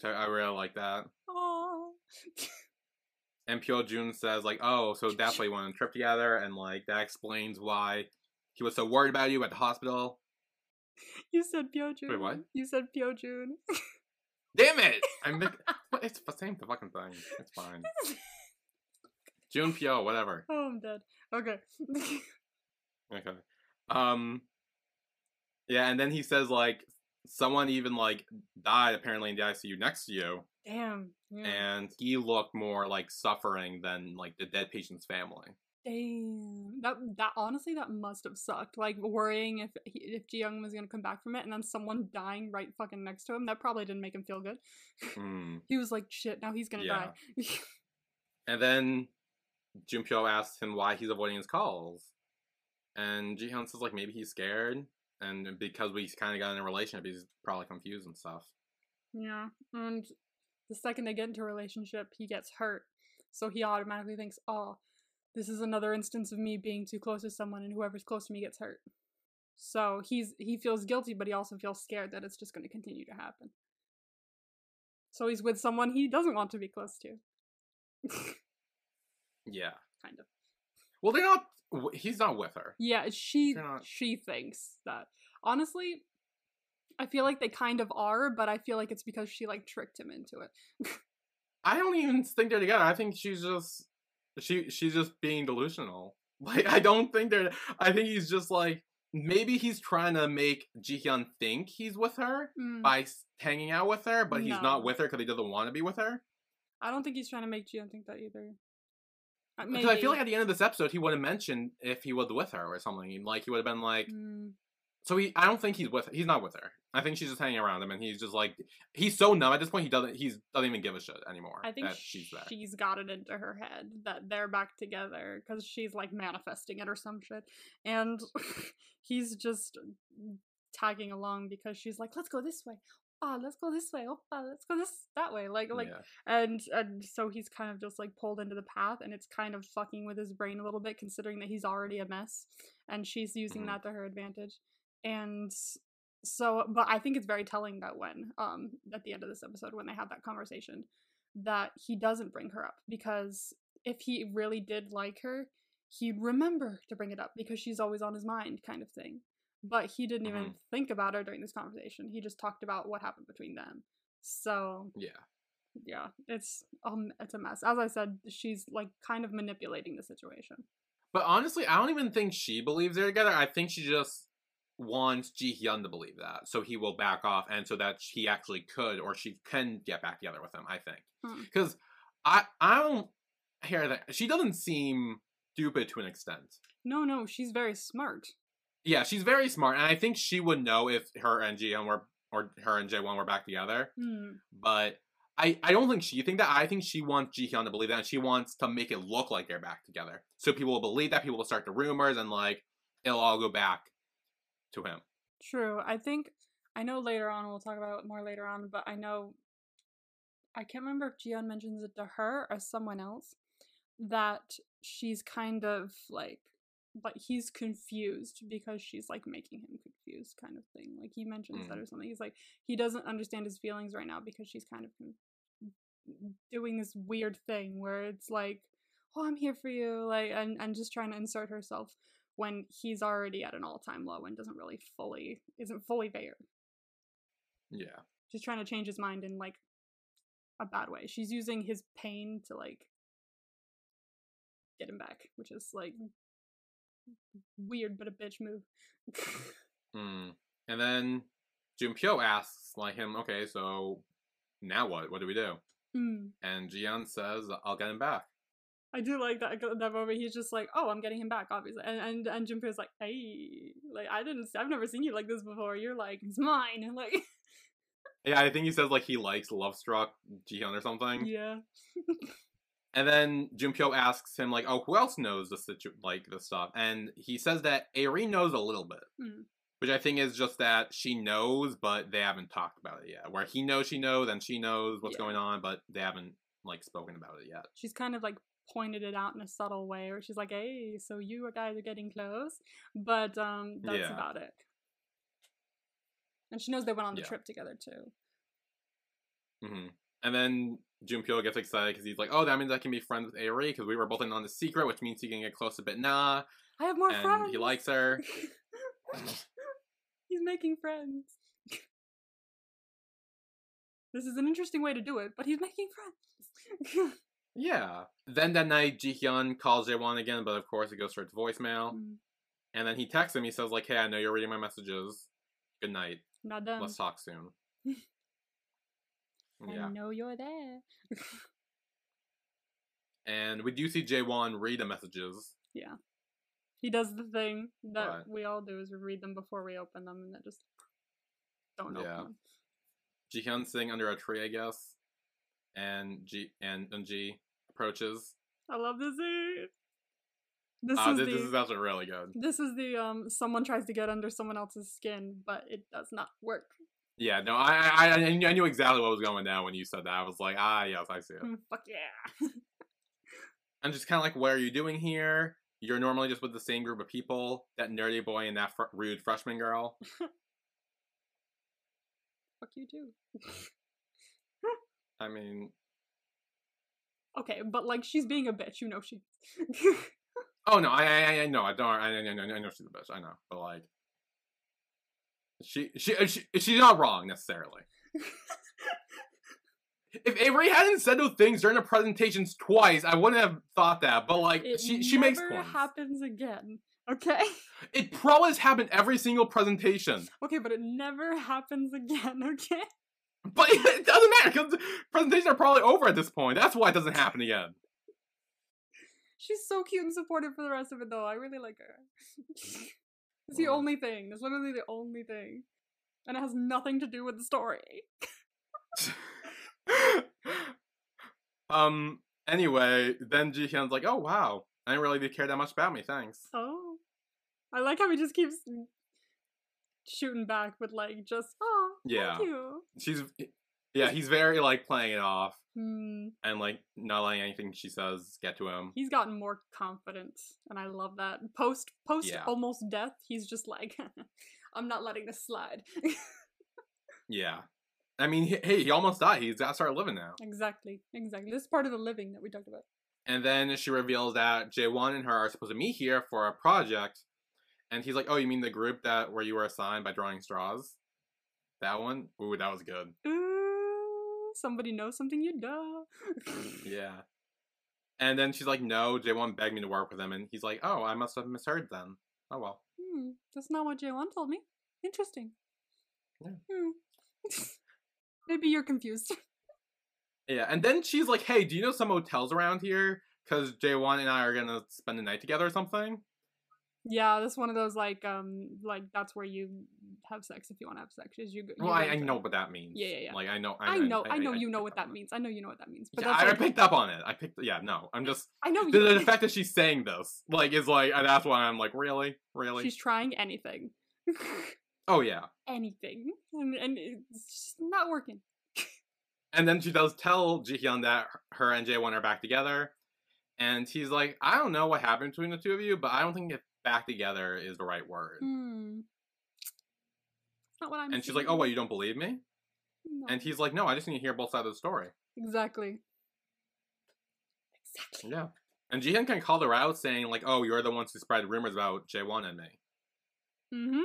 So I really like that. oh. And Pyo Jun says like, "Oh, so that's why you went on a trip together, and like that explains why he was so worried about you at the hospital." You said Pyojun. Wait, what? You said Pyojun. Damn it! I'm making. It's the same fucking thing. It's fine. Junpyo, whatever. oh, I'm dead. Okay. Okay. Um. Yeah, and then he says like someone even like died apparently in the ICU next to you, Damn. Yeah. and he looked more like suffering than like the dead patient's family. Damn. That that honestly that must have sucked. Like worrying if he, if Jihyun was gonna come back from it, and then someone dying right fucking next to him. That probably didn't make him feel good. Hmm. He was like, "Shit, now he's gonna Yeah. die." And then Junpyo asks him why he's avoiding his calls, and Jihyun says like maybe he's scared, and because we kind of got in a relationship, he's probably confused and stuff. yeah. And the second they get into a relationship, he gets hurt, so he automatically thinks, "Oh, this is another instance of me being too close to someone, and whoever's close to me gets hurt." So he's he feels guilty, but he also feels scared that it's just going to continue to happen. So he's with someone he doesn't want to be close to. Yeah. kind of. Well, they're not. He's not with her. Yeah, she she thinks that. Honestly, I feel like they kind of are, but I feel like it's because she like tricked him into it. I don't even think they're together. I think she's just she she's just being delusional. Like I don't think they're. I think he's just like maybe he's trying to make Jihyun think he's with her Mm, by hanging out with her, but he's not with her because he doesn't want to be with her. I don't think he's trying to make Jihyun think that either. Uh, Because I feel like at the end of this episode, he would have mentioned if he was with her or something. Like he would have been like, Mm, so he. I don't think he's with. He's not with her. I think she's just hanging around him, and he's just like he's so numb at this point. He doesn't. He's doesn't even give a shit anymore. I think that she's there. she's got it into her head that they're back together because she's like manifesting it or some shit, and he's just tagging along because she's like, "Let's go this way." Oh, let's go this way. Oh, let's go this that way. Like, like yeah. and and so he's kind of just like pulled into the path and it's kind of fucking with his brain a little bit considering that he's already a mess and she's using Mhm. that to her advantage and so but i think it's very telling that when um at the end of this episode when they have that conversation that he doesn't bring her up because if he really did like her he'd remember to bring it up because she's always on his mind, kind of thing. But he didn't even Mhm. think about her during this conversation. He just talked about what happened between them. So Yeah. yeah, it's um, it's a mess. As I said, she's like kind of manipulating the situation. But honestly, I don't even think she believes they're together. I think she just wants Ji Hyun to believe that, so he will back off, and so that he actually could or she can get back together with him. I think Hmm. because I I don't hear that she doesn't seem stupid to an extent. No, no, she's very smart. Yeah, she's very smart, and I think she would know if her and Ji Hyun were or her and Jae Won were back together. Hmm. But I, I don't think she think that. I think she wants Ji Hyun to believe that, and she wants to make it look like they're back together, so people will believe that. People will start the rumors, and like it'll all go back to him. True. I think I know later on we'll talk about it more later on, but I know I can't remember if Jihyun mentions it to her or someone else that she's kind of like but he's confused because she's like making him confused kind of thing. Like he mentions that mm. or something. He's like he doesn't understand his feelings right now because she's kind of doing this weird thing where it's like, "Oh, I'm here for you," like and and just trying to insert herself when he's already at an all-time low and doesn't really fully isn't fully there. Yeah, She's trying to change his mind in like a bad way. She's using his pain to like get him back, which is like weird but a bitch move. mm. and then Junpyo asks like him, okay, so now what? What do we do? Hmm. And Jihyun says, "I'll get him back." I do like that that moment. He's just like, "Oh, I'm getting him back, obviously," and and and Junpyo's like, "Hey, like I didn't, I've never seen you like this before. You're like, it's mine." And like, Yeah, I think he says like he likes Love Struck Jihyun or something. yeah, And then Junpyo asks him like, "Oh, who else knows the situ- like the stuff?" And he says that Ari knows a little bit, Hmm. which I think is just that she knows, but they haven't talked about it yet. Where he knows she knows, and she knows what's Yeah. going on, but they haven't like spoken about it yet. she's kind of like pointed it out in a subtle way, where she's like, "Hey, so you guys are getting close," but um, that's Yeah. about it. And she knows they went on the Yeah. trip together too. hmm And then Junpyo gets excited because he's like, "Oh, that means I can be friends with Ari because we were both in on the secret, which means he can get close Bit Nah, I have more and friends. he likes her." He's making friends. this is an interesting way to do it, but he's making friends. Yeah. Then that night, Jihyun calls Jaewon again, but of course it goes straight to voicemail. Mm, And then he texts him. He says like, "Hey, I know you're reading my messages. Good night. Not done. Let's talk soon." yeah. I know you're there. And we do see Jaewon read the messages. Yeah. He does the thing that Right. we all do is we read them before we open them and then just don't Yeah. open them. Jihyun's sitting under a tree, I guess. And G and Eunji approaches. I love this scene. This Uh, is this, the this is actually really good. this is the um someone tries to get under someone else's skin, but it does not work. Yeah, no, I, I I I knew knew exactly what was going down when you said that. I was like, ah, yes, I see it. Mm, Fuck yeah. I'm just kind of like, what are you doing here? You're normally just with the same group of people. That nerdy boy and that fr- rude freshman girl. Fuck you too. I mean, Okay, but like she's being a bitch, you know she. oh no, I I, I know, I don't, I, I, I know I know she's the bitch, I know, but like, she she uh, she she's not wrong necessarily. If Avery hadn't said those things during the presentations twice, I wouldn't have thought that. But like, it she she makes never points. happens again. Okay. It probably has happened every single presentation, Okay, but it never happens again. Okay. But it doesn't matter because presentations are probably over at this point. That's why it doesn't happen again. She's so cute and supportive for the rest of it, though. I really like her. it's the only thing. It's literally the only thing, and it has nothing to do with the story. um. Anyway, then Ji Hyun's like, "Oh wow, I didn't really care that much about me. Thanks." Oh, I like how he just keeps shooting back with like just oh Yeah. She's, yeah, he's very like playing it off Hmm. and like not letting anything she says get to him. He's gotten more confident, and I love that. Post post Yeah. almost death, he's just like, I'm not letting this slide. Yeah. I mean, he- hey, he almost died. He's got to start living now. exactly, exactly. This is part of the living that we talked about. And then she reveals that Jaewon and her are supposed to meet here for a project. And he's like, "Oh, you mean the group that where you were assigned by drawing straws? That one? Ooh, that was good. Ooh, somebody knows something you don't. Yeah." And then she's like, "No, Jaewon begged me to work with him." And he's like, "Oh, I must have misheard then. Oh well." Hmm, that's not what Jaewon told me. Interesting. Yeah. Hmm. Maybe you're confused. Yeah, and then she's like, "Hey, do you know some hotels around here? Because Jaewon and I are gonna spend the night together or something." Yeah, that's one of those like um like that's where you have sex if you want to have sex. Is you, go- you Well, I, I know what that means. Yeah, yeah, yeah. Like I know. I know, I, know I you know what that it. means. I know you know what that means. But Yeah, that's I, I like, picked up on it. I picked. Yeah, no, I'm just I know the, you. the fact that she's saying this, like, is like, and that's why I'm like, really, really. She's trying anything, Oh yeah, anything, and, and it's just not working. and then she does tell Jihyun that her and Jaewon are back together, and he's like, I don't know what happened between the two of you, but I don't think if back together is the right word. Hmm. It's not what I'm. And she's like, Oh, what? You don't believe me? No. And he's like, No, I just need to hear both sides of the story. exactly. Exactly. Yeah. And Jihyun can call her out, saying like, "Oh, you're the ones who spread rumors about Jaewon and me." Mm-hmm.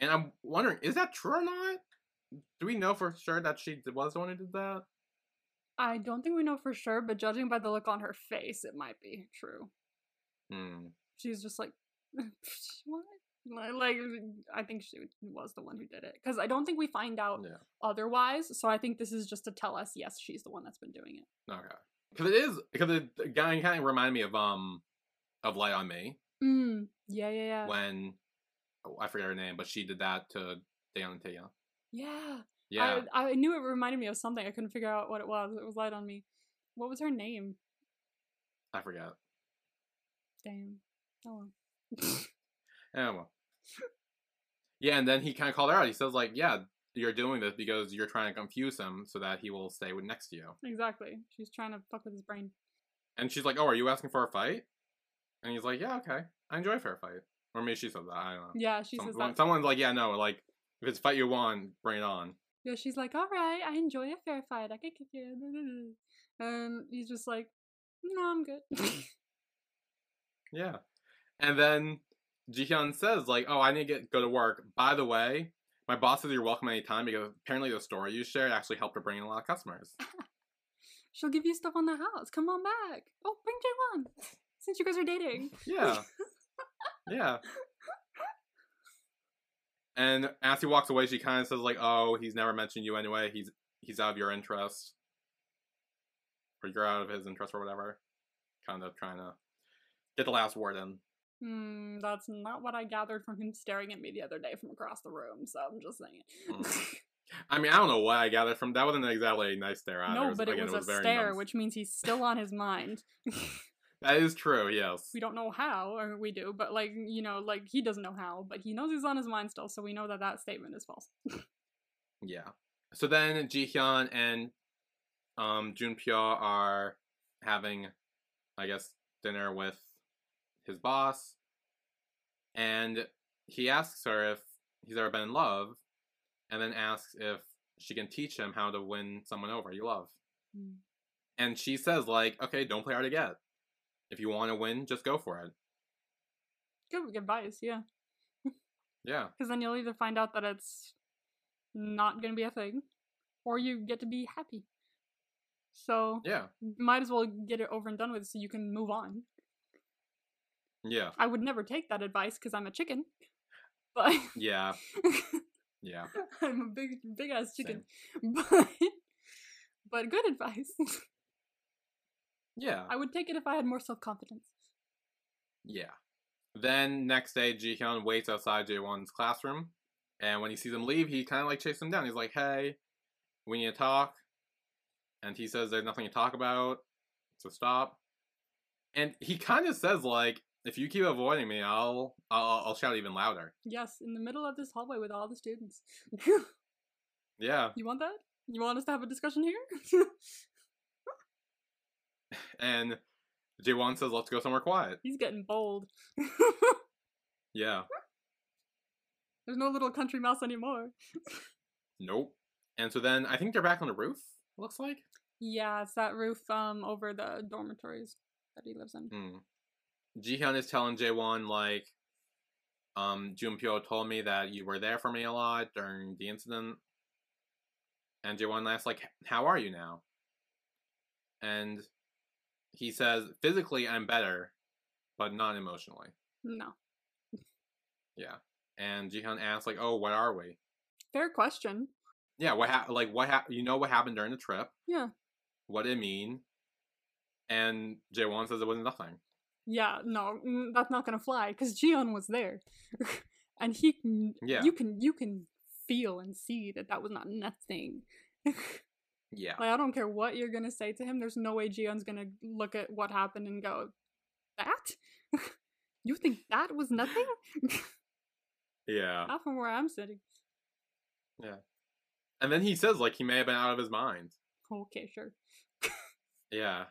And I'm wondering, is that true or not? Do we know for sure that she was the one who did that? I don't think we know for sure, but judging by the look on her face, it might be true. Hmm. She's just like, what? Like, I think she was the one who did it because I don't think we find out Yeah. otherwise. So I think this is just to tell us, yes, she's the one that's been doing it. Okay. Because it is because it kind of reminded me of um of Light on Me Mm. Yeah, yeah, yeah. when oh, I forget her name, but she did that to Dayon and Taeyeon. yeah. Yeah. I, I knew it reminded me of something. I couldn't figure out what it was. It was light on me. What was her name? I, forget. Damn. Oh well. Yeah. Well. Yeah, and then he kind of called her out. He says like, "Yeah, you're doing this because you're trying to confuse him so that he will stay with next to you." exactly. She's trying to fuck with his brain. And she's like, "Oh, are you asking for a fight?" And he's like, "Yeah, okay. I enjoy a fair fight." Or maybe she said that. I don't know. Yeah, she Some- says that. Someone's like, "Yeah, no. Like, if it's a fight you want, bring it on." Yeah, she's like, all right, I enjoy a fair fight. I can kick you. And he's just like, no, I'm good. Yeah. And then Jihyun says like, "Oh, I need to get go to work. By the way, my boss says you're welcome anytime because apparently the story you shared actually helped her bring in a lot of customers." She'll give you stuff on the house. Come on back. Oh, bring Jaewon since you guys are dating. Yeah. yeah. And as he walks away, she kind of says like, "Oh, he's never mentioned you anyway. He's he's out of your interest, or you're out of his interest, or whatever." Kind of trying to get the last word in. Hmm, that's not what I gathered from him staring at me the other day from across the room, so I'm just saying. Mm. I mean, I don't know what I gathered from that. Wasn't exactly a nice stare. Either. no, but it again, was, a stare, nice. which means he's still on his mind. That is true. Yes. we don't know how, or we do, but like, you know, like he doesn't know how, but he knows he's on his mind still, so we know that that statement is false. Yeah. So then Jihyun and um Junpyo are having, I guess, dinner with his boss, and he asks her if he's ever been in love, and then asks if she can teach him how to win someone over you love. Hmm. And she says like, okay, don't play hard to get. If you want to win, just go for it. Good advice, yeah. Yeah. Because then you'll either find out that it's not going to be a thing, or you get to be happy. So, Yeah. might as well get it over and done with so you can move on. Yeah. I would never take that advice because I'm a chicken. But Yeah. Yeah. I'm a big, big ass chicken. But, but good advice. Yeah. I would take it if I had more self confidence. Yeah. Then next day, Jihyun waits outside Jaewon's classroom, and when he sees him leave, he kind of like chases him down. He's like, "Hey, we need to talk," and he says, "There's nothing to talk about, so stop." And he kind of says like, "If you keep avoiding me, I'll I'll, I'll shout even louder." Yes, in the middle of this hallway with all the students. Yeah, you want that? You want us to have a discussion here? and Jaewon says, "Let's go somewhere quiet." He's getting bold. Yeah. There's no little country mouse anymore. Nope. And so then I think they're back on the roof. Looks like. Yeah, it's that roof um over the dormitories. that he lives in. Mm. Jihyun is telling Jaewon like, um, Junpyo told me that you were there for me a lot during the incident. And Jaewon asks like, how are you now? And he says, physically I'm better, but not emotionally. No. Yeah. And Jihyun asks like, oh, what are we? Fair question. Yeah, what ha- like what hap- you know what happened during the trip? Yeah. What did it mean? And Jaewon says it was nothing. Yeah, no, that's not gonna fly because Jihyun was there, and he can. Yeah. You can you can feel and see that that was not nothing. Yeah. Like I don't care what you're gonna say to him. There's no way Jihyun's gonna look at what happened and go, "That? you think that was nothing?" Yeah. not from where I'm sitting. Yeah, and then he says like he may have been out of his mind. Okay, sure. Yeah.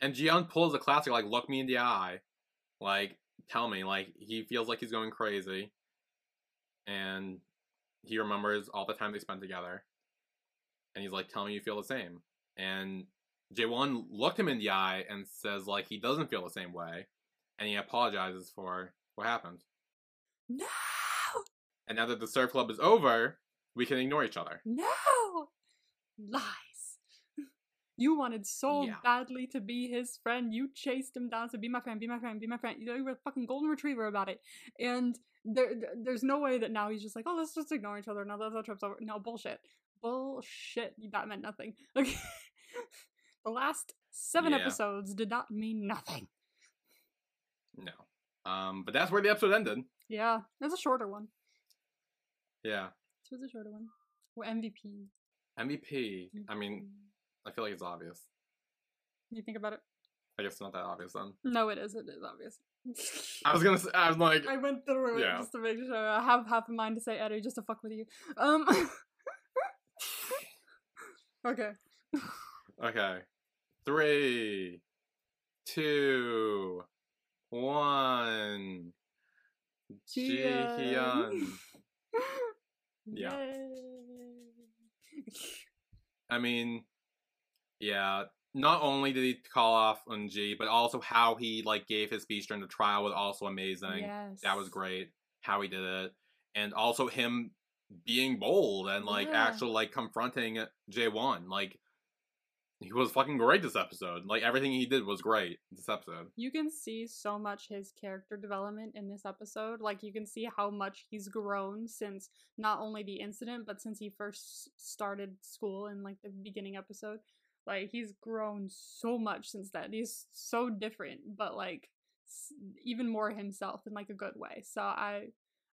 And Jihyun pulls a classic like look me in the eye. Like tell me like he feels like he's going crazy. And he remembers all the time they spent together. And he's like tell me you feel the same. And Jaewon looked him in the eye and says like he doesn't feel the same way. And he apologizes for what happened. No, And now that the surf club is over, we can ignore each other. no, lies. You wanted so Yeah. badly to be his friend. You chased him down to be my friend, be my friend, be my friend. You were a fucking golden retriever about it. And there, there- there's no way that now he's just like, oh, let's just ignore each other. Now that the trip's over. No, bullshit. Bullshit. That meant nothing. Okay. the last seven Yeah. episodes did not mean nothing. No. Um, but that's where the episode ended. Yeah, it's a shorter one. Yeah. It was a shorter one. Or MVP. MVP. I mean, I feel like it's obvious. you think about it? I guess it's not that obvious then. No, it is. It is obvious. I was gonna say, I was like, I went through it just to make sure. I have half a mind to say Eddie just to fuck with you. Um. okay. okay. Three, two, one. Jihyun. Yeah. Yay. I mean, yeah. Not only did he call off G, but also how he like gave his speech during the trial was also amazing. yes. That was great. How he did it, and also him being bold and like Yeah. actually like confronting Jaewon. Like he was fucking great this episode. Like everything he did was great this episode. You can see so much his character development in this episode. Like you can see how much he's grown since not only the incident, but since he first started school in like the beginning episode. Like he's grown so much since then. He's so different, but like even more himself in like a good way. So I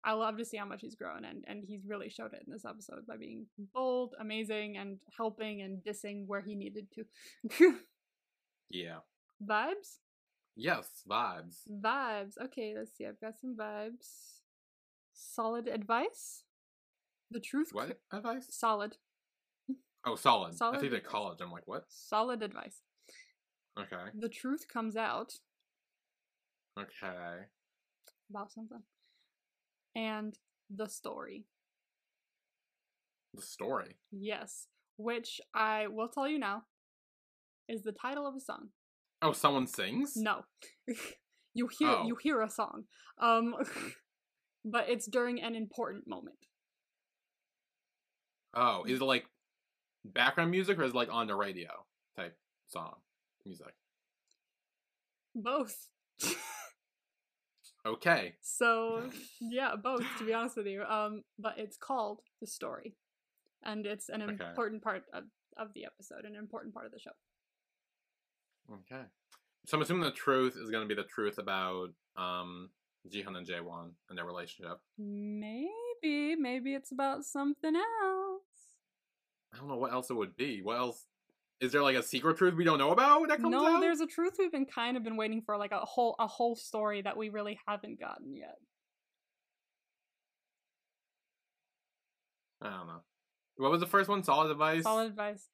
I love to see how much he's grown and and he's really showed it in this episode by being bold, amazing and helping and dissing where he needed to. Yeah. Vibes? Yes. Vibes. Vibes. Okay, let's see. I've got some vibes. Solid advice. The truth. What advice? Solid. Oh, solid. I think they advice. college. I'm like, what? Solid advice. Okay. The truth comes out Okay. about something. And the story. The story. Yes. Which I will tell you now is the title of a song. Oh, someone sings. No. you hear Oh. you hear a song. Um but it's during an important moment. Oh, is it like background music or is it like on the radio type song music? Both. Okay. So yeah, both to be honest with you. Um, but it's called the story, and it's an Okay. important part of of the episode, an important part of the show. Okay. So I'm assuming the truth is going to be the truth about um Jihyun and Jaewon and their relationship. Maybe, maybe it's about something else. I don't know what else it would be. What else? Is there like a secret truth we don't know about that comes No, out? there's a truth we've been kind of been waiting for, like a whole a whole story that we really haven't gotten yet. I don't know. What was the first one? Solid advice. Solid advice.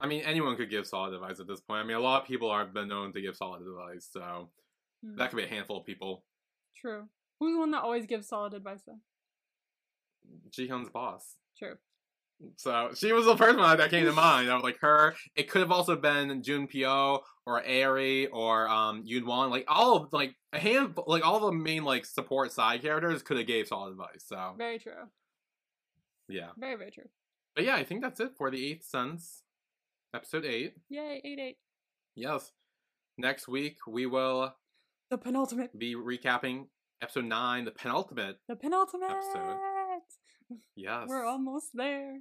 I mean, anyone could give solid advice at this point. I mean, a lot of people have been known to give solid advice, so Hmm, that could be a handful of people. True. Who's the one that always gives solid advice though? Jihyun's boss. True. So she was the first one that came to mind. I was like her. It could have also been Jun Pyo or Airi or um Yun Won. Like all of like a hand like all the main like support side characters could have gave solid advice. So Very true. yeah. Very, very true. But yeah, I think that's it for the eighth sense. Episode eight. Yay, 8 8. Yes. Next week we will The penultimate. be recapping episode nine, the penultimate. The penultimate. Yes. We're almost there.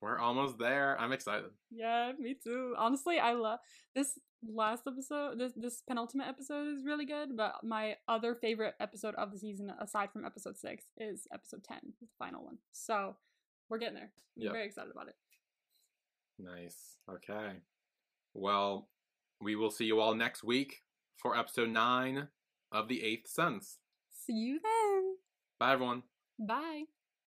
We're almost there. I'm excited. Yeah, me too. Honestly, I love this last episode. This this penultimate episode is really good, but my other favorite episode of the season, aside from episode six, is episode ten, the final one. So we're getting there. I'm Yep. very excited about it. Nice. Okay. Well, we will see you all next week for episode nine of the eighth sense. See you then. Bye everyone. Bye.